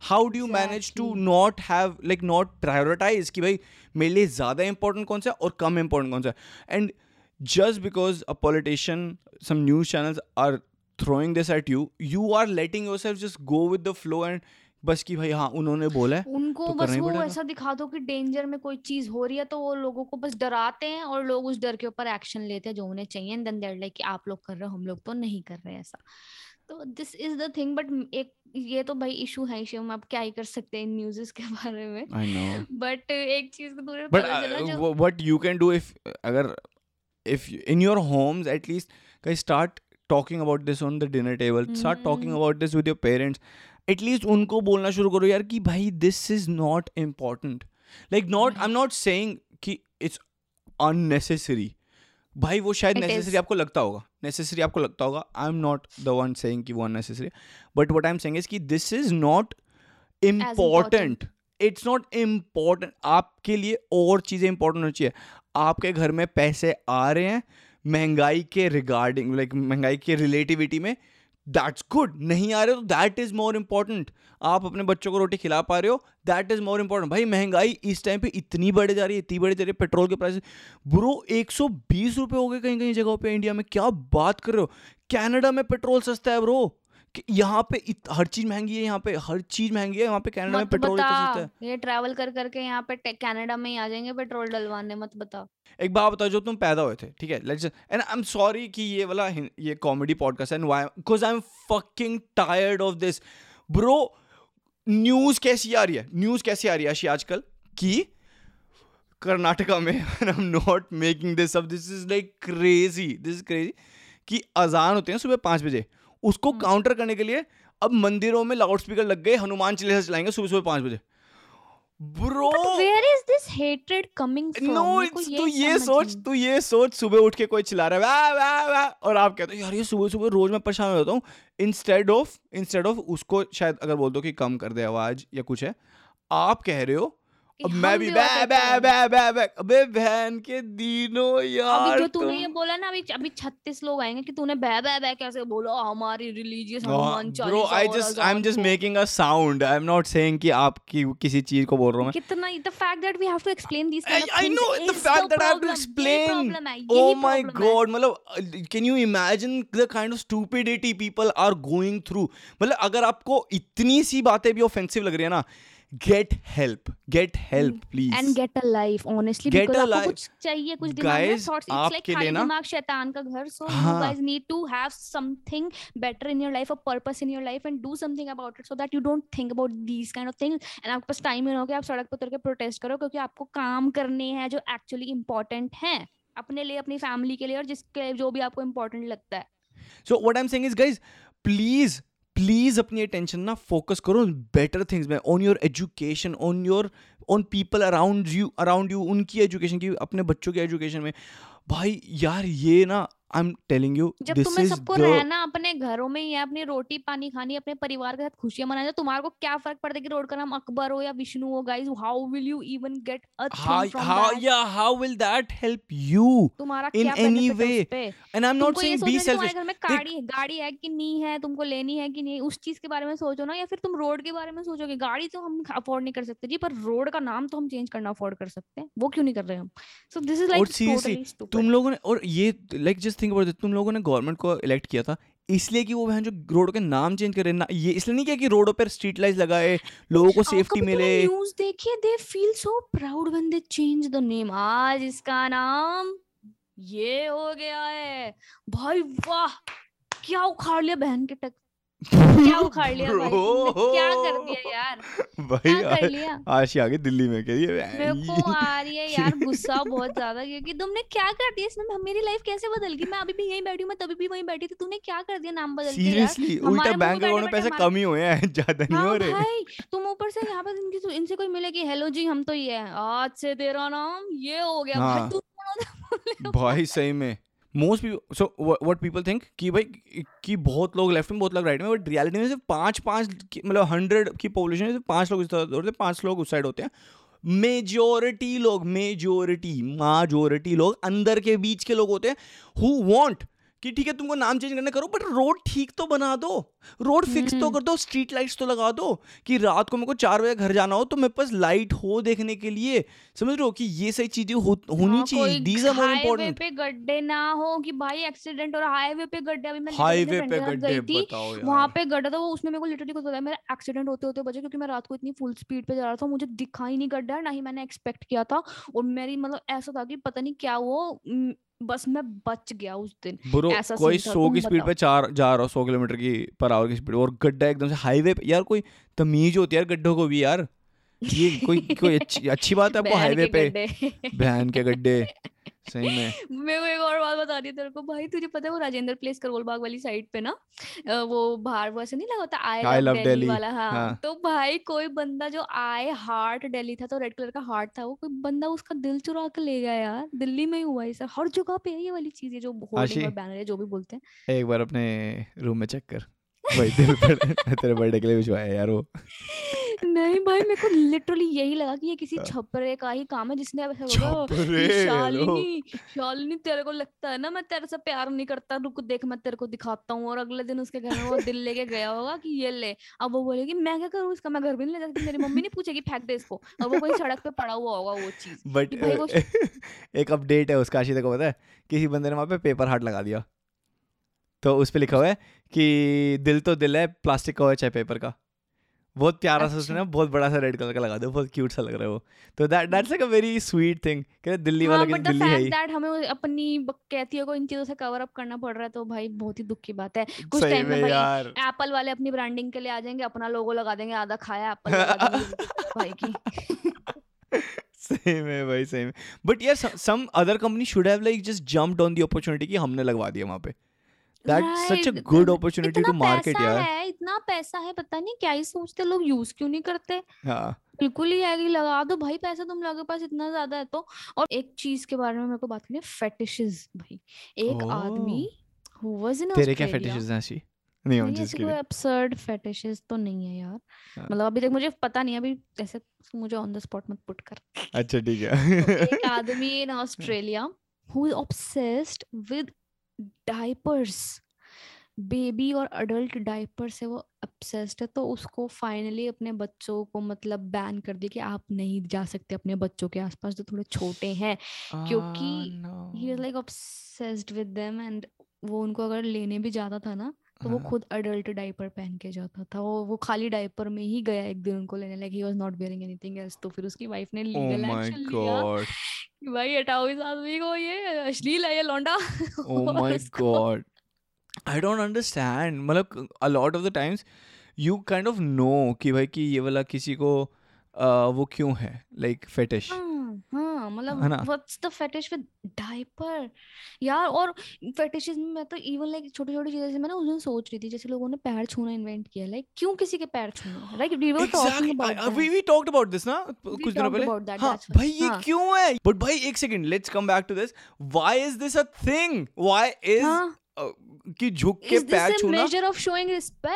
How do you manage to not have like not prioritize कि भाई मेरे लिए ज़्यादा important कौन सा है और कम important कौन सा है? And just because a politician some news channels are throwing this at you you are letting yourself just go with the flow and बस की भाई हाँ उन्होंने बोला उनको तो बस वो ऐसा दिखा दो कि डेंजर में कोई चीज़ हो रही है तो वो लोगों को बस डराते हैं और लोग उस डर के ऊपर एक्शन लेते हैं जो उन्हें चाहिए। देन कि आप लोग कर रहे हो हम लोग तो नहीं कर रहे ऐसा। तो this is the thing but एक ये तो भाई इशू है इशू हम आप क्या ही कर सकते हैं न्यूज़ के बारे में। आई नो बट एक चीज़ को दूर but what you can do if अगर if in your homes at least कई start talking about this on the dinner table start talking about this with your parents at least उनको बोलना शुरू करो यार कि भाई this is not important like not I am not saying कि it's unnecessary भाई वो शायद नेसेसरी आपको लगता होगा। नेसेसरी आपको लगता होगा। I am not the one saying कि वो unnecessary but what I am saying is कि this is not important it's not important आपके लिए और चीज़ें इंपॉर्टेंट होनी चाहिए। आपके घर में पैसे आ रहे हैं महँगाई के रिगार्डिंग लाइक महँगाई के रिलेटिविटी में दैट्स गुड नहीं आ रहे तो दैट इज़ मोर इंपॉर्टेंट आप अपने बच्चों को रोटी खिला पा रहे हो दैट इज़ मोर इंपॉर्टेंट भाई, महँगाई इस टाइम पे इतनी बढ़े जा रही है, इतनी बढ़े जा रही है पेट्रोल के प्राइस ब्रो एक सौ बीस रुपये हो गए कहीं कहीं जगहों पे इंडिया में। क्या बात कर रहे हो? कैनेडा में पेट्रोल सस्ता है ब्रो यहाँ पे इत, हर चीज़ महँगी है यहाँ पे हर चीज़ महँगी है यहाँ पे कनाडा में पेट्रोल है ये ट्रैवल कर करके यहाँ पे कनाडा में ही आ जाएँगे पेट्रोल डलवाने मत बता। एक बात बताओ जो तुम पैदा हुए थे ठीक है? Let's and I am sorry कि ये वाला ये कॉमेडी पॉडकास्ट है why because I am fucking tired of this bro news कैसी आ रही है? न्यूज़ कैसी आ रही है आशी आजकल? कि कर्नाटका में I am not making this up this is like crazy this is crazy कि अजान होते हैं सुबह पाँच बजे। उसको हम्म। काउंटर करने के लिए अब मंदिरों में लाउड स्पीकर लग गए हनुमान चालीसा चलाएँगे सुबह सुबह पाँच बजे। Bro where is this hatred coming from no तू ये सोच तू ये सोच सुबह उठ के कोई चिल्ला रहा है वाह वाह वाह और आप कहते हो यार ये सुबह सुबह रोज मैं परेशान हो जाता हूँ। इंस्टेड ऑफ़ इंस्टेड ऑफ़ उसको शायद अगर बोल दो कि कम कर दे आवाज़ या कुछ है आप कह रहे हो अब मैं भी बै बै बै बै बै अबे बहन के दिनों अभी यार जो तूने ये बोला ना अभी अभी छत्तीस लोग आएँगे कि तूने बै बै बै कैसे बोला हमारी religious Hanuman bro I just I am just making a sound I am not saying कि आप की किसी चीज़ को बोल रहा हूँ मैं कितना the fact that we have to explain these I, kind of I things know the is fact that I have to problem. यही explain. problem है, Oh यही my problem है। god, मतलब uh, can you imagine the kind of stupidity people are going through? मतलब अगर आपको इतनी सी बातें भी ऑफेंसिव लग रही है ना get help get help please and get a life honestly get a life कुछ चाहिए कुछ guys, में थॉट्स इट्स लाइक दिमाग शैतान का घर so you guys need to have something better in your life a purpose in your life and do something about it so that you don't think about these kind of things and आपके पास time ना हो आप सड़क पर उतर के protest करो क्योंकि आपको काम करने हैं जो एक्चुअली इंपॉर्टेंट है अपने लिए अपनी फैमिली के लिए और जिसके जो भी आपको इंपॉर्टेंट लगता है। So what I am saying is guys please अपनी अटेंशन ना फोकस करो बेटर थिंग्स में on your education on your on people around you around you उनकी एजुकेशन की, अपने बच्चों की एजुकेशन में। भाई यार, ये ना आई एम टेलिंग यू जब दिस तुम्हें इज़ सबको रहना अपने घरों में ही है अपनी रोटी पानी खानी अपने परिवार के साथ खुशियाँ मनानी है, तो तुम्हारे को क्या फ़र्क पड़ता है कि रोड का नाम अकबर हो या विष्णु हो? Guys how will you even get a thing from how that yeah how will that help you तुम्हारा i'm not तुमको ये saying be सोचना है कि तुम्हारे घर में गाड़ी है गाड़ी है कि नहीं है? तुमको लेनी है कि नहीं? उस चीज़ के बारे में सोचो ना या फिर तुम रोड के बारे में सोचोगे गाड़ी तो हम अफोर्ड नहीं कर सकते जी पर रोड का नाम तो हम चेंज करना अफोर्ड कर सकते हैं। वो क्यों नहीं कर रहे हम? सो दिस इज़ लाइक तुम लोगों ने और ये लाइक जस्ट थिंक अबाउट तुम लोगों ने गवर्नमेंट को इलेक्ट किया था इसलिए कि वो बहन जो रोड के नाम चेंज करे ना ये इसलिए नहीं किया कि रोडों पर स्ट्रीट लाइट लगाए लोगों को सेफ्टी मिले। न्यूज़ देखिए they feel so proud when they change the name आज इसका नाम ये हो गया है। भाई वाह क्या उखाड़ लिया बहन के टक क्या उखाड़ लिया भाई? तुमने क्या कर दिया यार? भाई क्या कर लिया? आशी आ गई दिल्ली में कह मेरे को आ रही है यार गुस्सा बहुत ज़्यादा क्योंकि तुमने क्या कर दिया? इसमें मेरी लाइफ कैसे बदल गई? मैं अभी भी यहीं बैठी हूँ मैं तभी भी वहीं बैठी थी तूने क्या कर दिया नाम बदल सीरियसली उल्टा बैंक अकाउंट में पैसे कम ही हुए हैं ज़्यादा नहीं हो हाँ रहे। भाई तुम ऊपर से यहाँ पर इनकी इनसे कोई मिले कि हेलो जी हम तो ये आज से तेरा नाम ये हो गया। भाई है? भाई सही में। Most so what people think कि भाई, कि बहुत लोग लेफ़्ट में, बहुत लोग राइट में बट रियलिटी में सिर्फ़ पाँच पाँच मतलब हंड्रेड की पॉपुलेशन में पाँच लोग इस तरह होते हैं, पाँच लोग उस साइड होते हैं। मेजोरिटी लोग मेजोरिटी माजोरिटी लोग अंदर के बीच के लोग होते हैं हु वांट कि ठीक है तुमको नाम चेंज करना करो बट रोड ठीक तो बना दो। रोड फिक्स तो हम्म। कर दो स्ट्रीट लाइट्स तो लगा दो कि रात को मेरे को चार बजे घर जाना हो तो मेरे पास लाइट हो देखने के लिए। समझ रहे हो कि ये सही चीज़ें हो, होनी हाँ, चाहिए। These are more highway important पे गड्ढे ना हो कि भाई एक्सीडेंट और हाईवे पे गड्ढे। अभी मैं हाईवे पे गड्ढे थी बताओ वहाँ पे गड्ढा था वो उसमें मेरे को लिटरली कुछ पता मेरा एक्सीडेंट होते होते बचे क्योंकि मैं रात को इतनी फुल स्पीड पे जा रहा था मुझे दिखा ही नहीं गड्ढा ना ही मैंने एक्सपेक्ट किया था। और मेरी मतलब ऐसा था कि पता नहीं क्या वो बस मैं बच गया उस दिन। ब्रो ऐसा कोई सौ की स्पीड पे चार जा रहा हो सौ किलोमीटर की पर आवर की स्पीड और गड्ढा एकदम से हाईवे पे यार कोई तमीज होती है यार गड्ढों को भी यार। ये कोई कोई अच्छी अच्छी बात है आपको हाईवे पे? बहन के गड्ढे। सही में। मेरे को एक और बात बता रही तेरे को। भाई तुझे पता है वो राजेंद्र प्लेस करोल बाग वाली साइड पे ना वो बाहर वो ऐसे नहीं लगा होता? आई I लव दिल्ली वाला हाँ। हाँ। तो भाई कोई बंदा जो आए हार्ट दिल्ली था तो रेड कलर का हार्ट था वो कोई बंदा उसका दिल चुरा के ले गया यार। दिल्ली में ही हुआ है सर हर जगह पे है ये वाली चीज़ है जो होर्डिंग और बैनर है जो भी बोलते हैं। एक बार अपने रूम में चेक कर। भाई तेरे बर्थडे के लिए भिजवाया यार वो। नहीं भाई मेरे को लिटरली यही लगा कि ये किसी हाँ। छपरे का ही काम है जिसने ऐसा बोला शालिनी शालिनी तेरे को लगता है ना मैं तेरे से प्यार नहीं करता रुक देख मैं तेरे को दिखाता हूँ। और अगले दिन उसके घर में वो दिल लेके गया होगा कि ये ले। अब वो बोलेगी मैं क्या करूँ इसका? मैं घर भी नहीं ले सकती मेरी मम्मी नहीं पूछेगी फेंक दे इसको। और वो कोई सड़क पे पड़ा हुआ होगा वो चीज़ बट एक अपडेट है उसका आशी को पता है किसी बंदे ने वहाँ पे पेपर हार्ट लगा दिया। तो उस पे लिखा हुआ है कि दिल तो दिल है प्लास्टिक का हो चाहे पेपर का। बहुत प्यारा सा उसने अच्छा। बहुत बड़ा सा रेड कलर का लगा दिया बहुत क्यूट सा लग रहा है वो। तो that that's like a very sweet thing कहते दिल्ली वाला हाँ की दिल्ली है दैट हमें अपनी बकैतियों को इन चीज़ों से कवर अप करना पड़ रहा है तो भाई बहुत ही दुख की बात है। कुछ टाइम में भाई एप्पल वाले अपनी ब्रांडिंग के लिए आ जाएँगे अपना लोगो लगा देंगे आधा खाया एप्पल भाई की। सही में भाई सही में बट यार some other company should have like just jumped on the opportunity कि हमने लगवा दिया वहाँ पे। That's such a good opportunity to market यार। है इतना पैसा है पता नहीं क्या ही सोचते लोग यूज़ क्यों नहीं करते। हाँ। बिल्कुल ही है लगा दो भाई पैसा तुम लोगों के पास इतना ज़्यादा है तो। और एक चीज़ के बारे में मेरे को बात करनी है फेटिशेस भाई। एक आदमी हु वाज इन तेरे क्या फेटिशेस हैं ऐसी? नहीं जिस ऐसे कोई absurd fetishes तो नहीं है यार। हाँ। मतलब अभी तक मुझे पता नहीं अभी ऐसे मुझे ऑन द स्पॉट मत पुट कर। अच्छा ठीक तो है एक आदमी in Australia who is obsessed with diapers baby और अडल्ट डायपर से वो obsessed है तो उसको फाइनली अपने बच्चों को मतलब बैन कर दिया कि आप नहीं जा सकते अपने बच्चों के आसपास जो थोड़े छोटे हैं क्योंकि Ah, he was like obsessed with them and वो उनको अगर लेने भी जाता था ना तो वो हाँ। खुद अडल्ट डायपर पहन के जाता था वो वो खाली डायपर में ही गया एक दिन उनको लेने like he was not wearing anything else तो फिर उसकी वाइफ ने Oh लीगल my एक्शन लिया। भाई अठावीस आदमी को ये अश्लील है ये लौंडा। ओह my god I don't understand मतलब a lot of the times you kind of know कि भाई कि ये वाला किसी को uh, वो क्यों है? Like like, fetish. हाँ मतलब what's the fetish with diaper यार और फेटिशेस में मैं तो इवन लाइक छोटी छोटी चीज़ें से मैं ना उस दिन सोच रही थी जैसे लोगों ने पैर छूना इन्वेंट किया लाइक क्यों किसी के पैर छूना like we were talking about we we talked about this this ना कुछ दिनों पहले। हाँ. भाई ये हाँ. क्यों है? बट भाई एक second let's come back to this why is this a thing why is कि झुक के पैर छूना?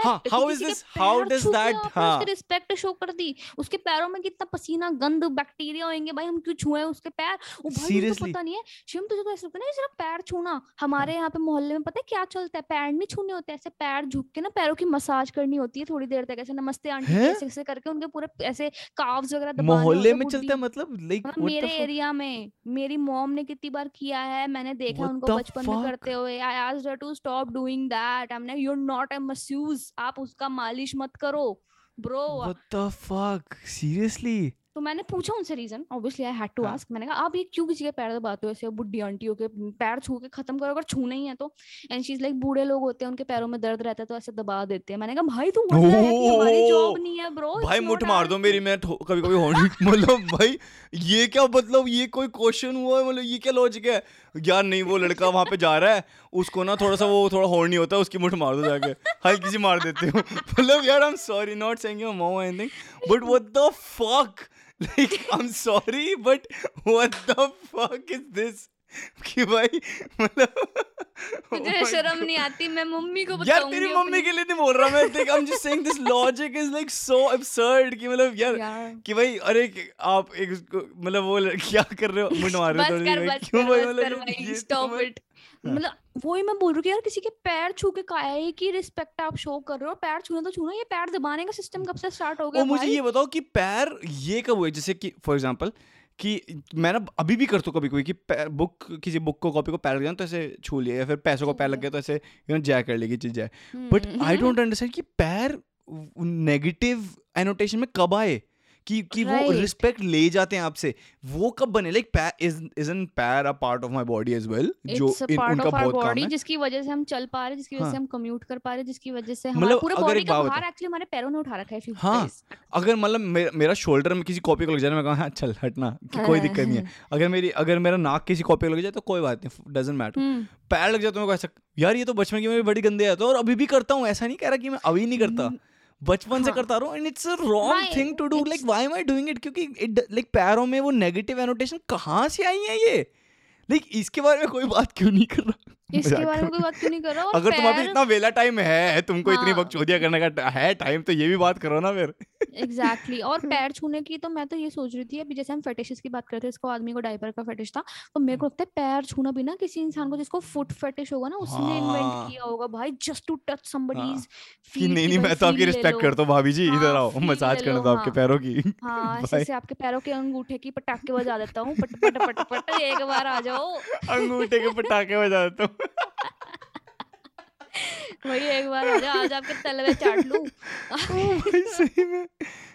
हाँ, किसी के this- how पैर does छू के that- आपने हाँ. उसकी रिस्पेक्ट शो कर दी। उसके पैरों में कितना पसीना गंद बैक्टीरिया होंगे भाई हम क्यों छुए उसके पैर? वो भाई तो पता नहीं है। शिवम तुझे तो ऐसा लगता है सिर्फ़ पैर छूना। हमारे यहाँ पे मोहल्ले में पता है क्या चलता है? पैर नहीं छूने होते ऐसे पैर झुक के ना पैरों की मसाज करनी होती है थोड़ी देर तक। ऐसे नमस्ते आंटी ऐसे ऐसे करके उनके पूरे ऐसे काव्स वगैरह दबाने मोहल्ले में चलता है मतलब? लाइक हाँ, मेरे एरिया में मेरी मॉम ने कितनी बार किया है मैंने देखा उनको बचपन में करते हुए। I asked her to stop doing that हमने you are not a masseuse आप उसका मालिश मत करो bro what the fuck seriously तो मैंने पूछा उनसे reason obviously I had to. Ask मैंने कहा आप ये क्यों किसी के पैर दबाते हो? ऐसे बुढ़ी आंटियों के पैर छू के खत्म करो अगर छूना ही है तो. एंड शी इज़ लाइक बूढ़े लोग होते हैं उनके पैरों में दर्द रहता है तो ऐसे दबा देते हैं. मैंने कहा भाई तू वंडर हमारी जॉब नहीं है ब्रो भाई मुठ मार दो मेरी मैं कभी कभी मतलब भाई ये क्या मतलब ये कोई क्वेश्चन हुआ है? मतलब ये क्या लॉजिक है? यार नहीं, वो लड़का वहाँ पे जा रहा है, उसको ना थोड़ा सा वो, थोड़ा नहीं होता उसकी मुठ मार दो जाके। हल्की सी मार देते हो। मतलब यार I am sorry not saying your mom anything but what the fuck like I am sorry but what the fuck is this कि भाई मतलब मुझे शर्म नहीं आती? मैं मम्मी को यार तेरी मम्मी के लिए नहीं बोल रहा मैं देख I am just saying this logic is like so absurd कि मतलब यार कि भाई अरे आप एक मतलब वो क्या कर रहे हो? मुंड मार रहे हो थोड़ी क्यों भाई मतलब तो स्टॉप इट हाँ। मतलब वही मैं बोल रही हूँ कि यार किसी के पैर छू के काहे की रिस्पेक्ट आप शो कर रहे हो? पैर छूना तो छूना ये पैर दबाने का सिस्टम कब से स्टार्ट हो गया मुझे ये बताओ कि पैर ये कब हुए? जैसे कि फॉर एग्जांपल कि मैं ना अभी भी करता हूँ कभी कोई कि बुक किसी बुक को कॉपी को पैर लग जाए तो ऐसे छू लिया या फिर पैसों को पैर लग गया तो ऐसे यू नो जय कर लेगी चीज़। जाए बट आई डोंट अंडरस्टैंड कि पैर नेगेटिव एनोटेशन में कब आए? कि कि वो Right. रिस्पेक्ट ले जाते हैं आपसे। वो कब बने? लाइक पैर इज़ पैर a part of my body as well जो इन, उनका बहुत काम है। जिसकी वजह से हम चल पा रहे जिसकी वजह हाँ। से हम कम्यूट कर पा रहे जिसकी वजह से हमारा मतलब पूरा बॉडी का भार एक्चुअली हमारे पैरों ने उठा रखा है हाँ, अगर मतलब मेरा, शोल्डर में किसी कॉपी को लग जाए मैं कहूँ हाँ चल हटना कोई दिक्कत नहीं है। अगर मेरी अगर मेरा नाक किसी कॉपी को लग जाए तो कोई बात नहीं डजेंट मैटर हम्म, पैर लग जाए तो मैं कह ऐसा यार ये तो बचपन की मेरी बड़ी गंदे आते और अभी भी करता हूँ ऐसा नहीं कह रहा कि मैं अभी नहीं करता। बचपन से हाँ। करता रहा हूँ and it's a wrong thing to do like why am I doing it क्योंकि इट लाइक पैरों में वो नेगेटिव एनोटेशन कहाँ से आई है ये? लाइक इसके बारे में कोई बात क्यों नहीं कर रहा? इसके बारे में कोई बात क्यों नहीं कर रहा अगर तुम्हारे पैर- इतना वेला टाइम है तुमको हाँ। इतनी हाँ। बकचोदिया करने का है टाइम तो ये भी बात करो ना फिर एग्जैक्टली exactly. और पैर छूने की तो मैं तो ये सोच रही थी अभी जैसे हम फेटिशेस की बात करते थे इसको आदमी को डायपर का फेटिश था तो मेरे को लगता है पैर छूना भी ना किसी इंसान को जिसको फुट फेटिश होगा ना उसने हाँ। इन्वेंट किया होगा भाई जस्ट टू टच समबडीज कि नहीं नहीं मैं तो आपकी रिस्पेक्ट करता हूँ भाभी जी इधर हाँ, आओ मसाज करने दो आपके हाँ। पैरों की हाँ ऐसे आपके पैरों के अंगूठे की पटाखे बजा देता हूँ पट पट पट पट एक बार आ जाओ अंगूठे के पटाखे बजा देता हूँ वही एक बार आ आज आपके तलवे चाट लूँ। सही में।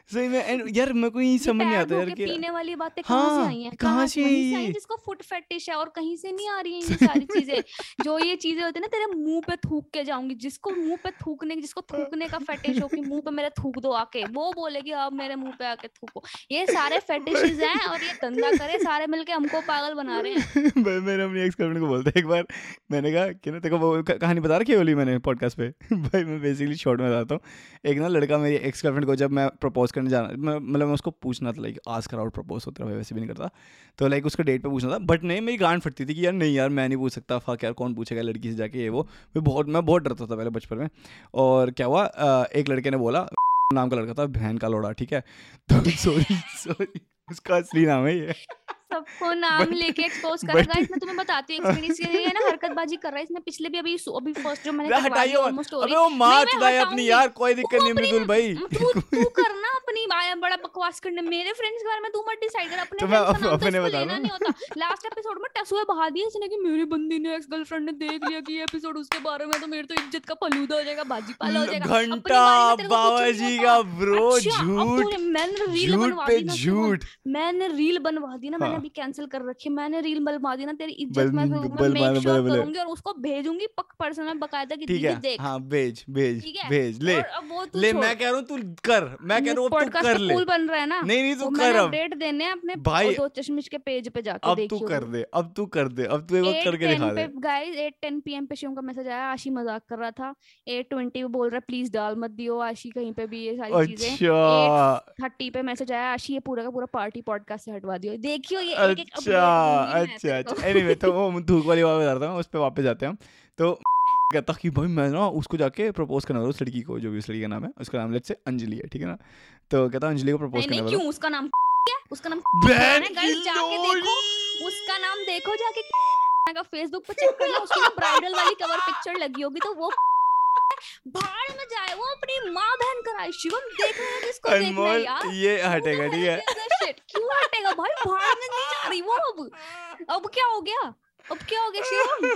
सही में एंड यार मेरे को ये समझ नहीं आता यार कि पीने वाली बातें कहाँ से हाँ, आई हैं? कहाँ से आई हैं जिसको फुट फेटिश है और कहीं से नहीं आ रही हैं ये सारी चीज़ें? जो ये चीज़ें होती है ना तेरे मुँह पे थूक के जाऊँगी जिसको मुँह पे थूकने जिसको थूकने का फेटिश हो कि मुँह पे मेरे थूक दो आके वो बोलेगी अब मेरे मुँह पे आके थूको। ये सारे फेटिशेस हैं और ये धंधा करे सारे मिलके हमको पागल बना रहे हैं। भाई मैंने अपनी एक्स गर्लफ्रेंड को बोलता एक बार मैंने कहा कि ना को वो कहानी बता रखी है वाली मैंने पॉडकास्ट पे? भाई मैं बेसिकली शॉर्ट में बताता हूँ। एक ना लड़का मेरी एक्स गर्लफ्रेंड को जब मैं प्रपोज करने जाना मतलब मैं उसको पूछना था लाइक आज कराउट प्रपोज होता है वैसे भी नहीं करता। तो लाइक उसके डेट पर पूछना था बट नहीं, मेरी गांड फटती थी कि यार नहीं यार, मैं नहीं पूछ सकता फाक यार, कौन पूछेगा लड़की से जाके ये वो। मैं बहुत मैं बहुत डरता था पहले बचपन में। और क्या हुआ एक लड़के ने बोला, नाम का लड़का था, बहन का लोड़ा, ठीक है? तो सॉरी सॉरी उसका असली नाम है ये। सबको नाम लेके एक्सपोज कर रहा है। मैं तुम्हें बताती हूँ एक्सपीरियंस ये है ना हरकतबाजी कर रहा है। इसने पिछले भी अभी अभी फ़र्स्ट जो मैंने अरे करवा हटाइए दी मत। almost अबे वो मार मैं चुदाए अपनी यार कोई दिक्कत नहीं मृदुल भाई। तू तू करना अपनी बड़ा बकवास करने। मेरे फ्रेंड्स के बारे में तू मत डिसाइड कर अपने तो फ्रेंड्स का नाम तो अपने बता लेना नहीं होता। लास्ट एपिसोड में टसुए बहा दिए इसने कि मेरी बंदी ने एक्स गर्लफ्रेंड ने देख लिया कि ये एपिसोड उसके बारे में तो मेरे तो इज़्ज़त का फलूदा हो जाएगा बाजी पाला हो जाएगा। घंटा बाबा जी का ब्रो अच्छा, झूठ। मैंने रील बनवा दी ना झूठ। मैंने रील बनवा दी ना मैंने। अभी कैंसिल कर रखी मैंने रील बनवा दी ना तेरी इज़्ज़त मैं मेक श्योर करूँगी और उसको भेजूँगी पक पर्सन में बकायदा कि ठीक है देख। हाँ भेज भेज भेज ले। ले मैं कह रहा हूँ तू कर मैं कह रहा हूँ तू कर ले। बन रहा है ना? नहीं नहीं तू कर अब। अपडेट देने हैं अपने भाई, दो चश्मिश के पेज पे जाके अब तू कर दे अब तू कर दे अब तू एक बार करके दिखा दे। गाइस 8:10 पीएम पे शिवम का मैसेज आया आशी मज़ाक कर रहा था। 8:20 पे बोल रहा है प्लीज़ डाल मत दियो आशी कहीं पे भी ये सारी चीज़ें। अच्छा। 30 पे मैसेज आया आशी ये पूरा का पूरा पार्टी पॉडकास्ट से हटवा दियो। देखियो ये एक एक अच्छा अच्छा अच्छा। एनीवे तो वो धूप वाली बात बता रहा हूँ उस पर वापस जाते हैं हम। तो कहता कि भाई मैं ना उसको जाके प्रपोज करने हूँ उस लड़की को जो भी उस लड़की का नाम है। उसका नाम लेट्स से अंजलि है ठीक है ना? तो कहता अंजलि को प्रपोज करने क्यों? उसका नाम क्या? उसका नाम की जाके देखो। उसका नाम देखो जाके का फेसबुक पे चेक करना उसकी ब्राइडल वाली कवर पिक्चर लगी होगी तो वो भाड़ में जाए वो अपनी माँ बहन कराए शिवम देख रहे हैं जिसको देखना है अनमोल यार। ये हटेगा ठीक है। क्यों हटेगा भाई? भाड़ में नहीं जा रही वो अब। अब क्या हो गया? अब क्या हो गया शिवम?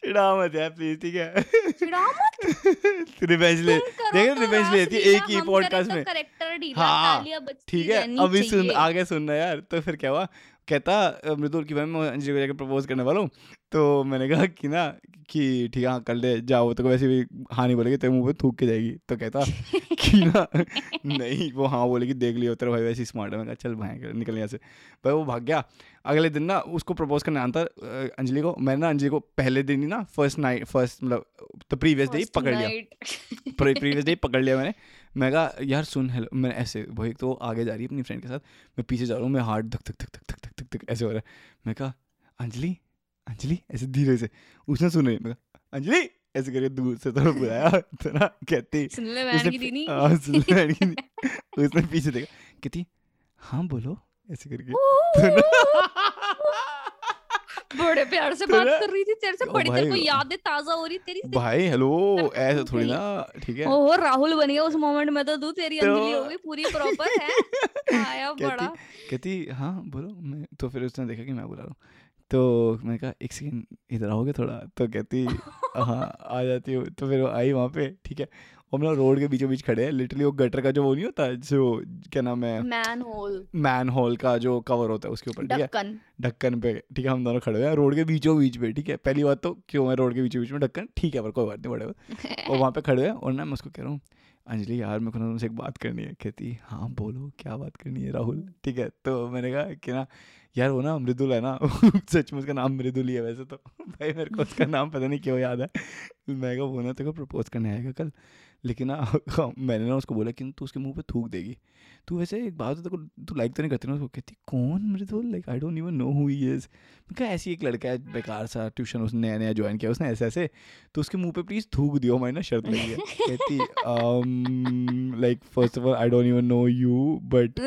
चिढ़ा मत यार प्लीज़ ठीक है। चिढ़ा मत। रिवेंज ले देख रिवेंज लेती है एक ही पॉडकास्ट तो में। करेक्टर ढीला हाँ, ठीक है अभी सुन आगे सुनना यार तो फिर क्या हुआ? कहता मृदुल की भाई मैं अंजलि को जाकर प्रपोज करने वाला हूँ। तो मैंने कहा कि ना कि ठीक है हाँ कर ले जाओ। तो वैसे भी हाँ नहीं बोलेगी तेरे मुँह पे थूक के जाएगी। तो कहता कि ना नहीं वो हाँ बोलेगी देख लियो तेरा भाई वैसे स्मार्ट है। मैं कहा चल भाई निकल यहाँ से। भाई वो भाग गया। अगले दिन ना उसको प्रपोज करने आता अंजलि को। मैंने ना अंजलि को पहले दिन ही ना फ़र्स्ट नाइट फ़र्स्ट मतलब तो प्रीवियस डे ही पकड़ लिया। प्रीवियस डे पकड़ लिया मैंने। मैं कहा यार सुन हेलो मैं ऐसे वही तो आगे जा रही है अपनी फ्रेंड के साथ। मैं पीछे जा रहा हूँ मैं हार्ट धक धक धक धक धक धक धक धक ऐसे हो रहा है। मैं कहा अंजलि अंजलि ऐसे धीरे से। उसने सुन रही मैं अंजलि ऐसे करके दूर से थोड़ा बुलाया तो ना कहती हाँ, उसने पीछे देखा कहती हाँ बोलो ऐसे करके। बड़े प्यार से बात कर रही थी तेरे से बड़ी तेरे को यादें ताज़ा हो रही तेरी भाई हेलो ऐसे थोड़ी ना ठीक है। ओहो राहुल बन गया उस मोमेंट में तो तू तेरी तो- अंजलि हो गई पूरी प्रॉपर है? आया बड़ा। कहती कहती हाँ बोलो मैं तो फिर उसने देखा कि मैं बुला रहा हूँ। तो मैंने कहा एक सेकंड इधर आओगे थोड़ा? तो कहती हाँ आ जाती हूँ। तो फिर वो आई वहाँ पे ठीक है। और हम लोग रोड के बीचों बीच खड़े हैं। लिटरली वो गटर का जो वो नहीं होता जो क्या नाम है? मैन होल मैन होल का जो कवर होता है उसके ऊपर ठीक है? ढक्कन. पे ठीक है हम दोनों खड़े हुए हैं। रोड के बीचों बीच पे ठीक है? पहली बात तो क्यों है रोड के बीचों बीच में ढक्कन? ठीक है पर कोई बात नहीं बड़े और वहाँ पे खड़े हुए हैं और ना मैं उसको कह रहा हूँ अंजलि यार मेरे को तुमसे एक बात करनी है। कहती हाँ बोलो क्या बात करनी है राहुल? ठीक है तो मैंने कहा कि ना यार वो ना मृदुल है ना सच में उसका नाम मृदुल ही है वैसे तो। भाई मेरे को उसका नाम पता नहीं क्यों याद है। मैं कहा वो ना तेरे को प्रपोज करने आएगा कल। लेकिन ना मैंने ना उसको बोला कि तू उसके मुँह पे थूक देगी। तू वैसे एक बात है, तेरे तू लाइक तो नहीं करती ना उसको? कहती कौन Mridul? Like I don't even know who he is मैं कहा ऐसी एक लड़का है बेकार सा ट्यूशन उसने नया नया ज्वाइन किया उसने ऐसे ऐसे तो उसके मुँह पे प्लीज़ थूक दियो हमारी ना शर्त लगी है। कहती like first of all I don't even know you but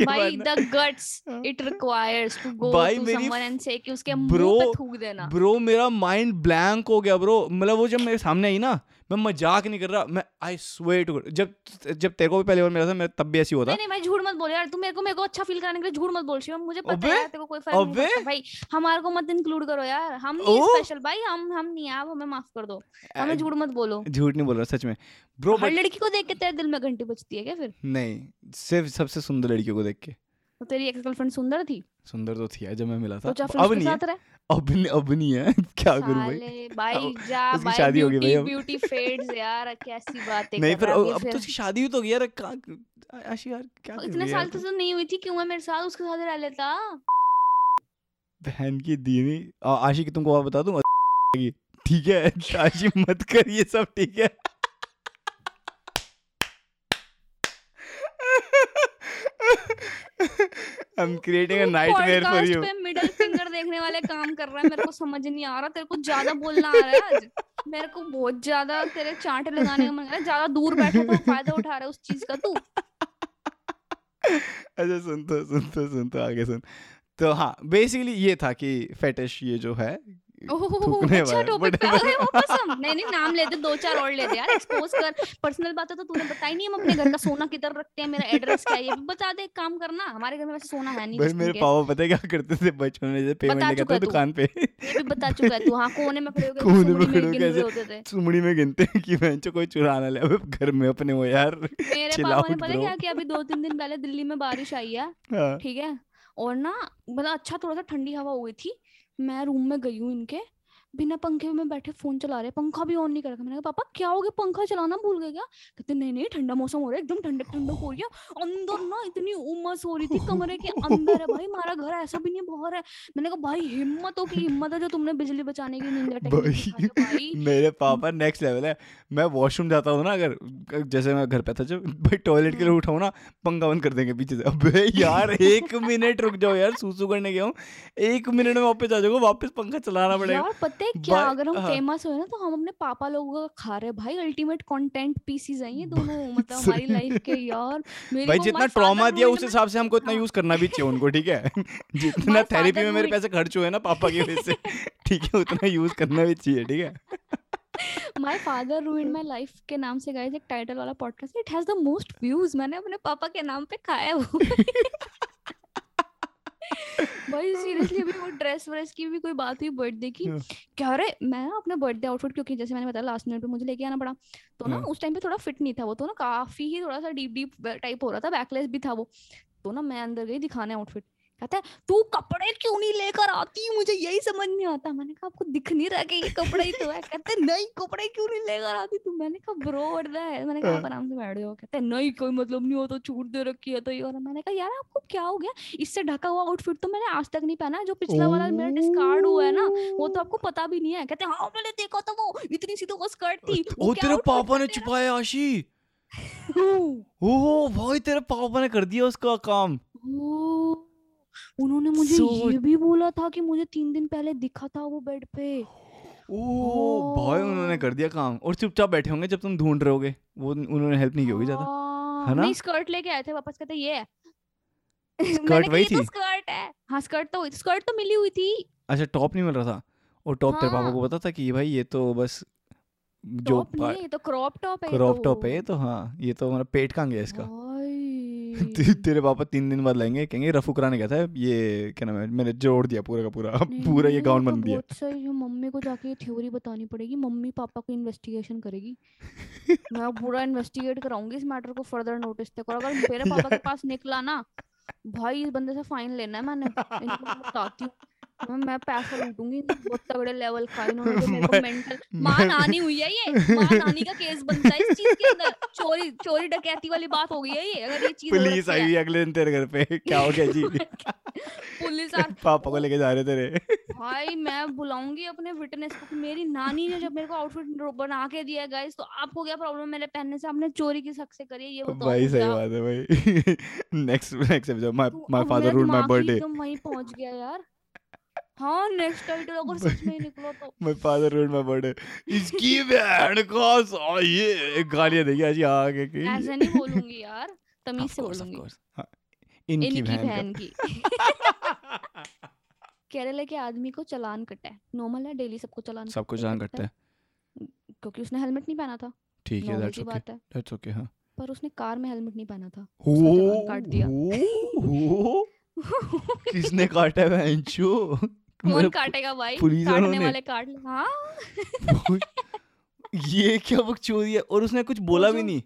उसके भाई the guts it requires to go to someone and say कि उसके मुँह पे थूक देना। ब्रो मेरा माइंड ब्लैंक हो गया ब्रो मतलब वो जब मेरे सामने आई ना मैं मज़ाक नहीं कर रहा मैं आई स्वेयर टू जब जब तेरे को भी पहली बार मिला था मैं तब भी ऐसी होता। नहीं नहीं भाई झूठ मत बोल यार तू मेरे को मेरे को अच्छा फील कराने के लिए झूठ मत बोल शिवम मुझे पता है यार तेरे को कोई फ़र्क नहीं। पड़ता। भाई हमारे को मत इंक्लूड करो यार हम नहीं स्पेशल भाई हम हम नहीं आप हमें माफ़ कर दो हमें झूठ मत बोलो। झूठ नहीं बोल रहा सच में। ब्रो हर लड़की को देख के तेरे दिल में घंटी बजती है क्या फिर? नहीं सिर्फ़ सबसे सुंदर लड़कियों को देख के। तो तेरी एक्स गर्लफ्रेंड सुंदर थी? सुंदर तो थी जब मैं मिला था। तो अब नहीं है। साथ रह? अब नहीं अब नहीं है। क्या करूँ भाई? भाई जा उसकी भाई शादी हो गई भाई ब्यूटी फेड्स यार कैसी बातें नहीं है अब तो उसकी शादी हुई तो गई यार। कहाँ आशी यार क्या इतने साल तो नहीं हुई थी क्यों मैं मेरे साथ उसके साथ रह लेता? बहन की दीनी आशी की तुमको बता दूँ? ठीक है आशी मत कर ये सब ठीक है? I'm creating a nightmare for podcast पे मिडिल फिंगर देखने वाले काम कर रहा है मेरे को समझ नहीं आ रहा तेरे को ज़्यादा बोलना आ रहा है आज? मेरे को बहुत ज़्यादा तेरे चांटे लगाने का मन कर रहा है ज़्यादा दूर बैठे तो फ़ायदा उठा रहा है उस चीज़ का तू। अच्छा सुन तो सुन तो सुन तो आगे सुन। तो हाँ बेसिकली ये था कि फेटिश ये जो है थूकने अच्छा टॉपिक पे आ गए वापस हम नहीं नहीं नाम ले दो चार और ले यार एक्सपोज कर। पर्सनल बातें तो तूने बताई नहीं हम अपने घर का सोना किधर रखते हैं मेरा एड्रेस क्या है? ये बता दे काम करना हमारे घर में वैसे सोना है नहीं भाई just in मेरे पापा पता क्या करते थे बचपन में जैसे पेमेंट लेके चुका आते। दुकान पे। ये भी बता चुका है तू। हाँ कोने में खड़े होकर कोने में सुमड़ी खड़े में ऐसे- सुमड़ी गिनते हैं कि कोई चुरा ना ले अबे घर में अपने हो यार। मेरे पापा ने पता क्या किया? अभी दो तीन दिन पहले दिल्ली में बारिश आई है हाँ, ठीक है? और ना मतलब अच्छा थोड़ा सा ठंडी हवा हो गई थी मैं रूम में गई हूँ इनके। बिना पंखे में बैठे फ़ोन चला रहे पंखा भी ऑन नहीं कर रखा मैंने कहा पापा क्या हो गया? पंखा चलाना भूल गए क्या? कहते नहीं नहीं ठंडा मौसम हो रहा है एकदम ठंडक ठंडक हो रही है। अंदर ना इतनी उमस हो रही थी कमरे के अंदर है भाई हमारा घर ऐसा भी नहीं बाहर है। मैंने कहा भाई हिम्मत हो की हिम्मत है जो तुमने बिजली बचाने की निंजा टेक्निक है मेरे पापा नेक्स्ट लेवल है। मैं वॉशरूम जाता हूँ ना अगर जैसे मैं घर पे था जब भाई टॉयलेट के लिए हम्म। उठाऊँ ना पंखा बंद कर देंगे पीछे से। अबे यार एक मिनट रुक जाओ यार सूसू करने गया हूँ। एक मिनट में वापस आ जाऊँगा वापस पंखा चलाना पड़ेगा। यार पता है क्या? अगर हम हाँ। फ़ेमस हुए ना तो हम अपने पापा लोगों का खा रहे भाई अल्टीमेट कंटेंट पीसीज हैं ये दोनों मतलब हमारी लाइफ के यार। मेरे भाई जितना ट्रॉमा दिया उस हिसाब से हमको इतना हाँ। यूज़ करना भी चाहिए उनको ठीक है? जितना थेरेपी में मेरे पैसे खर्च हुए ना पापा की वजह से ठीक है उतना यूज़ करना भी चाहिए ठीक है? My father ruined my life के नाम से गाइस एक टाइटल वाला podcast it has the most views मैंने अपने पापा के नाम पे खाया है। वो भाई सीरियसली अभी वो ड्रेस व्रेस की भी कोई बात हुई बर्थडे की हाँ। क्या रे मैं ना अपना बर्थडे आउटफिट क्योंकि जैसे मैंने बताया लास्ट मिनट पे मुझे लेके आना पड़ा तो ना हाँ। उस टाइम पे थोड़ा फिट नहीं था वो तो ना काफ़ी ही थोड़ा सा डीप डीप टाइप हो रहा था बैकलेस भी था वो तो ना मैं अंदर गई दिखाने आउटफिट कहता है तू कपड़े क्यों नहीं लेकर आती? मुझे यही समझ नहीं आता। मैंने कहा आपको दिख नहीं रहा कि ये कपड़े ही तो है? कहते नहीं कपड़े क्यों नहीं लेकर आती तू? मैंने कहा ब्रो व्हाट है। मैंने कहा हाँ। आराम से बैठ जाओ। कहते नहीं कोई मतलब नहीं हो तो छूट दे रखी है तो ये और मैंने कहा यार आपको क्या हो गया? इससे ढका हुआ आउटफिट तो मैंने आज तक नहीं पहना जो पिछला वाला मेरा डिस्कार्ड हुआ है ना वो तो आपको पता भी नहीं है। कहते हाँ मैंने देखा था वो इतनी सी तो वो स्कर्ट थी। ओ क्या तेरे पापा ने तेरा?" छुपाया आशी? ओह भाई तेरे पापा ने कर दिया उसका काम। उन्होंने मुझे सोच- ये भी बोला था कि मुझे तीन दिन पहले दिखा था वो बेड पे। ओह भाई उन्होंने कर दिया काम। और चुपचाप बैठे होंगे जब तुम ढूंढ रहे होगे वो उन्होंने हेल्प नहीं की होगी ज़्यादा। हाँ, है ना? नहीं स्कर्ट लेके आए थे वापस कहते ये है। स्कर्ट वही "ये तो थी? स्कर्ट है। हाँ स्कर्ट तो स्कर्ट तो मिली हुई थी। अच्छा टॉप नहीं मिल रहा था? और टॉप तेरे पापा हाँ। को पता था कि भाई ये तो बस जो टॉप नहीं ये तो क्रॉप टॉप है क्रॉप टॉप है तो तो हाँ ये तो हमारा पेट कहाँ गया इसका। ते- तेरे पापा तीन दिन बाद लाएँगे कहेंगे रफू कराने गया था ये क्या नाम है मैंने जोड़ दिया पूरा का पूरा पूरा ये गाउन तो बन दिया. सही है मम्मी को जाके ये थ्योरी बतानी पड़ेगी मम्मी पापा को इन्वेस्टिगेशन करेगी। मैं पूरा इन्वेस्टिगेट कराऊँगी इस मैटर को फर्दर नोटिस तक और अगर मेरे पापा के पास निकला ना भाई इस बंदे से फाइन लेना है मैंने बताती हूँ। मैं मैं पैसा लूटूँगी बहुत तगड़े लेवल का इन्होंने जो मेरे को मैं- मेंटल माँ मैं- नानी हुई है ये माँ नानी का केस बनता है इस चीज़ के अंदर। चोरी चोरी डकैती वाली बात हो गई है ये अगर ये चीज़ पुलिस आई हुई अगले दिन तेरे घर पे क्या हो गया जी? पुलिस आ पापा को लेके जा रहे तेरे। भाई मैं बुलाऊँगी अपने विटनेस को मेरी नानी ने जब मेरे को आउटफिट बना के दिया है गाइस तो आपको क्या प्रॉब्लम है? मेरे पहनने से आपने चोरी की हक से करी है ये बताओ भाई सही बात है भाई। नेक्स्ट नेक्स्ट एपिसोड माय तो my father ruled my birthday वहीं पहुँच गया यार। हाँ नेक्स्ट टाइटल अगर सच में निकलो तो। My father ruled my birthday इसकी ये गालियाँ देगी आज की। ऐसे नहीं बोलूँगी यार तमीज से बोलूँगी। हाँ, इनकी इनकी बहन की। केरला के। आदमी को चालान कटा है। नॉर्मल है डेली सबको चालान सबको कट- जान कटता है। क्योंकि उसने हेलमेट नहीं पहना था। ठीक है दैट्स ओके दैट्स ओके हाँ। पर उसने कार में हेलमेट नहीं पहना था। काट दिया। किसने काटा है कौन काटेगा भाई पुलिस काटने वाले काट हाँ। ये क्या बकचोदी है और उसने कुछ बोला भी नहीं।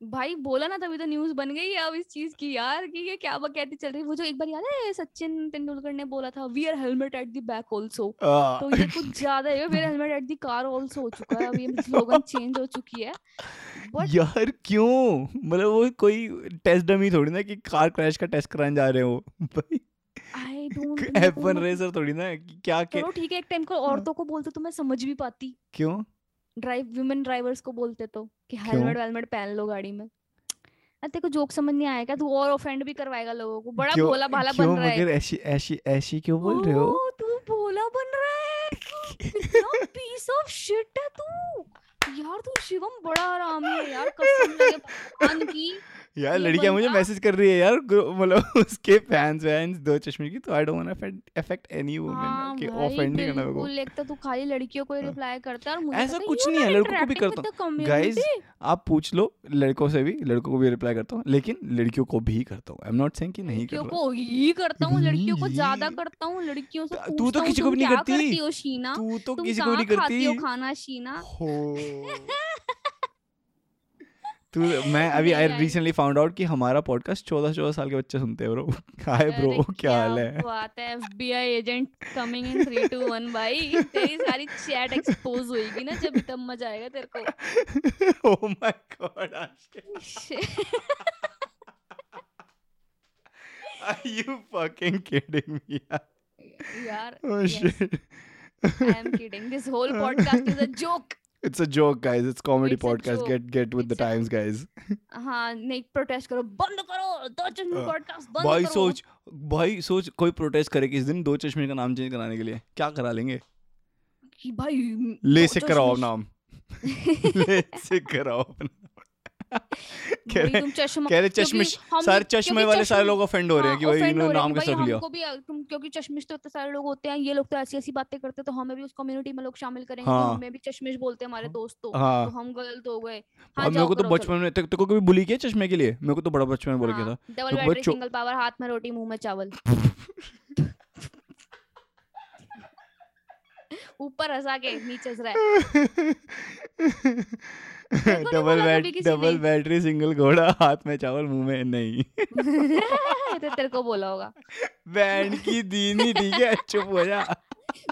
भाई बोला ना तभी तो न्यूज़ बन गई है अब इस चीज़ की यार कि ये क्या बकैती चल रही है। वो जो एक बार याद है सचिन तेंदुलकर ने बोला था wear helmet at the back also तो ये कुछ ज़्यादा है wear helmet at the car also हो चुका है अब ये स्लोगन चेंज हो चुकी है. बट यार क्यों? मतलब वो कोई टेस्ट डमी थोड़ी ना कि कार क्रैश का टेस्ट कराने जा रहे हो। भाई। आई डोंट एफ़ रेसर थोड़ी ना क्या के चलो ठीक है एक टाइम को औरतों को बोलते तो मैं समझ भी पाती। क्यों? ड्राइव वुमेन ड्राइवर्स को बोलते तो कि हेलमेट वेलमेट पहन लो गाड़ी में। अरे तेरे को जोक समझ नहीं आएगा तू और ऑफेंड भी करवाएगा लोगों को। बड़ा भोला भाला बन रहा है। ऐसी ऐसी ऐसी क्यों बोल रहे हो? तू भोला बन रहा है। पीस ऑफ़ शिट है तू। यार तू शिवम बड़ा आरामी है यार कसम लगे की। यार लड़कियाँ मुझे मैसेज कर रही है यार मतलब उसके फैंस वैंस दो चश्मे की तो I don't want to affect any हाँ वुमन कि ऑफेंड नहीं करना मेरे को। एक तो तू खाली लड़कियों को ही हाँ। रिप्लाई करता है और मुझे ऐसा कुछ नहीं है, लड़कों को भी करता Guys, community. आप पूछ लो लड़कों से भी लड़कों को भी रिप्लाई करता हूँ लेकिन लड़कियों को भी करता हूँ। आई एम नॉट सेइंग कि नहीं कर लड़कियों रहा। को ही करता हूँ लड़कियों को ज़्यादा करता हूँ लड़कियों से तू तो किसी को भी नहीं करती। करती हो तू तो किसी को भी नहीं हो करती। खाना शीना? हो। तू मैं अभी आई रिसेंटली फाउंड आउट कि हमारा पॉडकास्ट चौदह चौदह साल के बच्चे सुनते हैं ब्रो हाय ब्रो क्या हाल है? बात है एफबीआई एजेंट कमिंग इन 3 2 1 भाई। तेरी सारी चैट एक्सपोज होएगी ना जब तब मज़ा आएगा तेरे को। ओह my god are you fucking kidding me यार? yes, shit. I am kidding. This whole podcast is a joke. It's a joke, guys. It's comedy It's podcast. Get get with the It's a- times, guys. हाँ नहीं protest करो। बंद करो। दो चश्मे हाँ, podcast बंद भाई करो। सोच भाई सोच कोई प्रोटेस्ट करे किस दिन? दो चश्मे का नाम चेंज कराने के लिए। क्या करा लेंगे? कि भाई ले से कराओ नाम। ले से कराओ अपना कह रहे तुम चश्मा सारे वाले सारे लोग ऑफेंड हो रहे हैं कि भाई इन्होंने नाम कि कैसे रख लिया। भी तुम क्योंकि चश्मिश तो इतने सारे लोग होते हैं ये लोग तो ऐसी ऐसी बातें करते हैं तो हमें भी उस कम्युनिटी में लोग शामिल करेंगे हाँ। हमें भी चश्मिश बोलते हैं हमारे दोस्त तो। हाँ। तो हम गलत हो गए। हाँ मेरे को तो बचपन में तेरे को कभी बुली किया चश्मे के लिए? मेरे को तो बड़ा बचपन में बोल हाँ, था डबल बैटरी सिंगल पावर हाथ में रोटी मुँह में चावल। ऊपर हंसा के नीचे हंस रहा। है double bat double battery single घोड़ा हाथ में चावल मुँह में नहीं। तो तेरे को बोला होगा। बैंड की दीनी ठीक है चुप हो जा।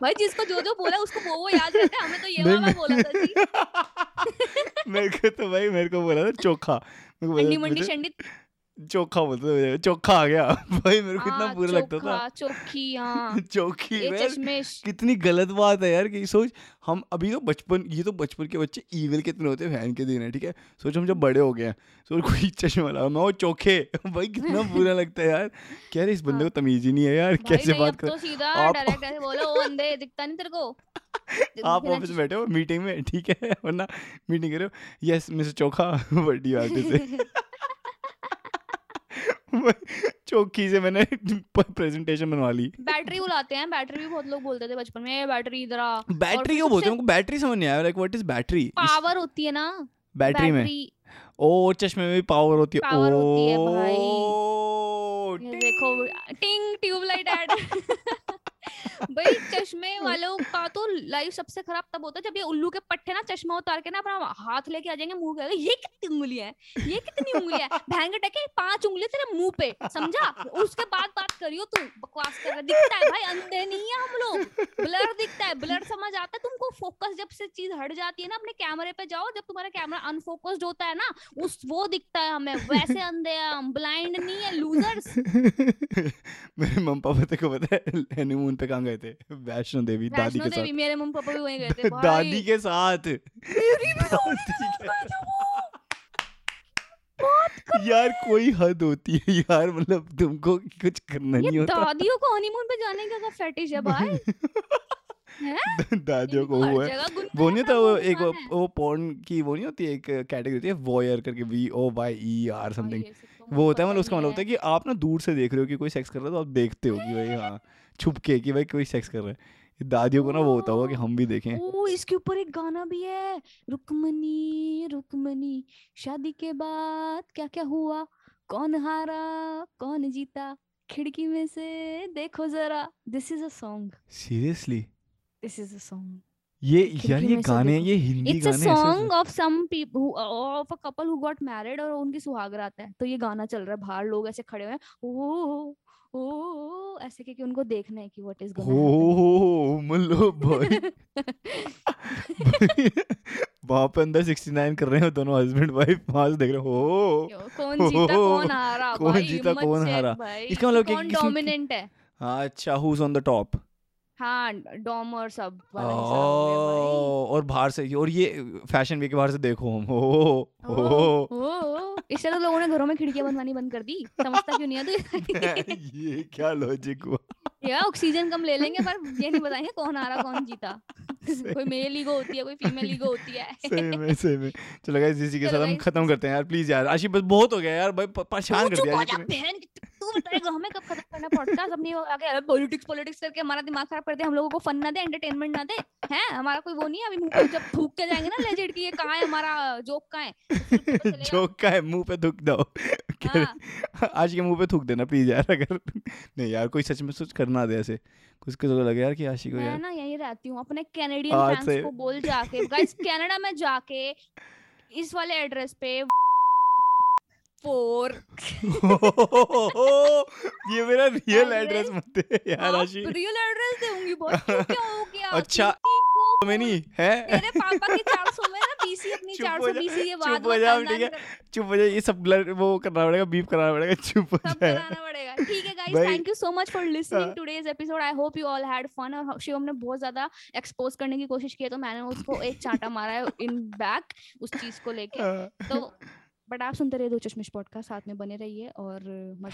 भाई जिसको जो जो बोला उसको वो वो याद रहता है। हमें तो ये वाला बोला था जी मेरे को तो भाई मेरे को बोला था चोखा। बोला- मंडी शंडी चोखा बोलते थे चोखा आ गया। भाई मेरे को इतना हाँ, बुरा लगता था। चोखा चोखी हाँ। चौकी ये कितनी गलत बात है यार कि सोच हम अभी तो बचपन ये तो बचपन के बच्चे ईविल कितने होते हैं फ़ैन के दिन है ठीक है? सोच हम जब बड़े हो गए हैं सोच कोई चश्मे वाला मैं वो चोखे। भाई कितना बुरा लगता है यार। रहे इस बंदे को तमीज ही नहीं है यार कैसे बात कर तो आप- डायरेक्ट ऐसे बोलो ओ अंधे दिखता नहीं तेरे को। आप ऑफ़िस बैठे हो मीटिंग में ठीक है? वरना मीटिंग कर। हो यस मिस्टर चोखा बड़ी बात से चौकी से मैंने प्रेजेंटेशन बनवा ली। बैटरी बुलाते हैं बैटरी भी बहुत लोग बोलते थे बचपन में बैटरी इधर आ। बैटरी क्यों बोलते हैं? बैटरी समझ नहीं आया like what is battery power होती है ना। बैटरी में। ओ चश्मे में भी पावर होती है। Power होती है भाई। ओ, देखो टिंग ट्यूबलाइट ऐड भाई चश्मे वालों का तो लाइफ सबसे खराब तब होता है जब ये उल्लू के पट्टे ना चश्मा उतार के ना अपना हाथ लेके आ जाएँगे मुँह पे ये कितनी उंगली है? ये कितनी उंगली है? के टके पाँच उंगली तेरे मुँह पे समझा? उसके बाद बात करियो तू बकवास कर रहा दिखता है भाई अंधे नहीं है हम लोग। ब्लर दिखता है ब्लर समझ आता है तुमको। फोकस जब से चीज़ हट जाती है ना अपने कैमरे पे जाओ जब तुम्हारा कैमरा अनफोकस्ड होता है ना उस वो दिखता है हमें। वैसे अंधे हम ब्लाइंड नहीं है लूजर्स। मेरे मम्मी पापा को पता है हनीमून पे कहाँ गए थे? वैष्णो देवी दादी के साथ। मेरे मम्मी पापा भी वहीं गए थे दादी के साथ। यार कोई हद होती है यार मतलब तुमको कुछ करना नहीं होता। दादियों को हनीमून पे जाने का क्या फेटिश है भाई? दादियों को वो है। वो नहीं होता वो एक वो, पॉर्न की वो नहीं होती एक कैटेगरी होती है वॉयर करके V O Y E R something वो होता है मतलब उसका मतलब होता है। कि आप ना दूर से देख रहे हो कि कोई सेक्स कर रहा है तो आप देखते हो कि भाई हाँ। छुप के कि भाई कोई सेक्स कर रहा है। दादियों को ना वो होता होगा कि हम भी देखें। ओ इसके ऊपर एक गाना भी है। रुकमनी रुकमनी शादी के बाद क्या क्या हुआ? कौन हारा कौन जीता? खिड़की में से देखो जरा। This is a song seriously this is a song ये यार ये गाने ये हिंदी इट्स अ गाने ऐसे song of some people of a couple who got married और उनकी सुहाग रात है। तो ये गाना चल रहा है। बाहर लोग ऐसे खड़े हुए हैं। ओ ओ ऐसे कि उनको देखना है कि व्हाट इज़ गोना हो मुल्लो बॉय वहाँ पे अंदर 69 कर रहे हो दोनों हस्बैंड वाइफ वहाँ से देख रहे हो हो कौन जीता कौन हारा? कौन जीता, कौन हारा। इसका मतलब कि कौन डोमिनेंट है? हाँ अच्छा who is on the top हाँ डॉम और सब वाला हिसाब और बाहर से और ये फ़ैशन वीक के बाहर से देखो हम। हो ओ, ओ, इससे तो लोगों ने घरों में खिड़कियाँ बनवानी बंद कर दी। समझता क्यों नहीं है तू? ये क्या लॉजिक हुआ? या ऑक्सीजन कम ले लेंगे पर ये नहीं बताएँगे कौन आ रहा कौन जीता। कोई मेल ईगो होती है कोई फीमेल ईगो होती है। सही में सही में। चलो गाइस इसी के साथ हम खत्म करते हैं यार प्लीज़ यार। आशी बस बहुत हो गया यार भाई परेशान कर दिया की- तू बताएगा हमें कब खत्म करना पॉडकास्ट अपनी आगे पॉलिटिक्स पॉलिटिक्स करके हमारा दिमाग खराब कर दे हम लोगों को फन ना दे एंटरटेनमेंट ना दे हैं? हमारा कोई वो नहीं है अभी मुँह पे? जब थूक के जाएँगे ना लेजेंड की ये कहाँ है हमारा जोक कहाँ है? तो। जोक का है? मुँह पे थूक दो। हाँ, आज के मुँह पे थूक देना प्लीज़ यार अगर नहीं यार कोई सच में सोच करना दे ऐसे। कुछ को तो लगे यार कि आशी को यार ना यहीं रहती हूँ अपने कैनेडियन फैंस को बोल जाके गाइस कनाडा में जाके इस वाले एड्रेस पे फोर ये मेरा रियल एड्रेस मत दे यार आशी रियल एड्रेस दूँगी बहुत क्यों हो गया? अच्छा, मैं नहीं है तेरे पापा की 400 में ना बीसी अपनी चुप हो 400 जा, बीसी के चुप हो ठीक है? चुप। हो ये सब ब्लर वो करना पड़ेगा बीप कराना पड़ेगा चुप हो सब कराना पड़ेगा। ठीक है guys thank you so much for listening हाँ। Today's episode I hope you all had fun और शिवम ने बहुत ज़्यादा एक्सपोज करने की कोशिश की है तो मैंने उसको एक चांटा मारा है इन बैक उस चीज़ को लेके। तो बट आप सुनते रहिए दो चश्मिश पॉडकास्ट साथ में बने रहिए और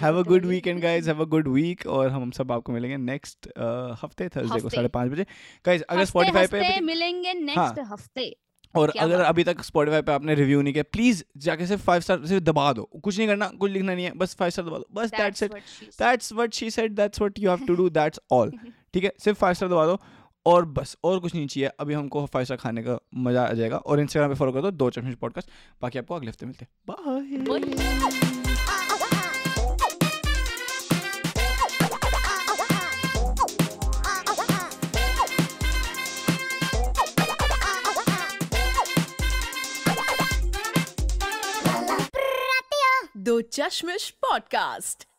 have a good weekend guys have a good week और हम सब आपको मिलेंगे नेक्स्ट हफ़्ते थर्सडे को। साढ़े पाँच बजे। गाइस अगर स्पॉटिफाई पे मिलेंगे नेक्स्ट हफ़्ते। और अगर अभी तक स्पॉटिफाई पे आपने रिव्यू नहीं किया प्लीज़ जाके सिर्फ़ फाइव स्टार सिर्फ़ दबा दो। कुछ नहीं करना कुछ लिखना नहीं है बस फाइव स्टार दबा दो। बस that's it. That's what she said that's what you have to do that's all ठीक है? सिर्फ़ फाइव स्टार दबा दो। और बस और कुछ नहीं चाहिए। अभी हमको फाइव स्टार खाने का मज़ा आ जाएगा और इंस्टाग्राम पे फॉलो कर दो दो चश्मिश पॉडकास्ट बाकी आपको अगले हफ़्ते मिलते हैं। बाय दो चश्मिश पॉडकास्ट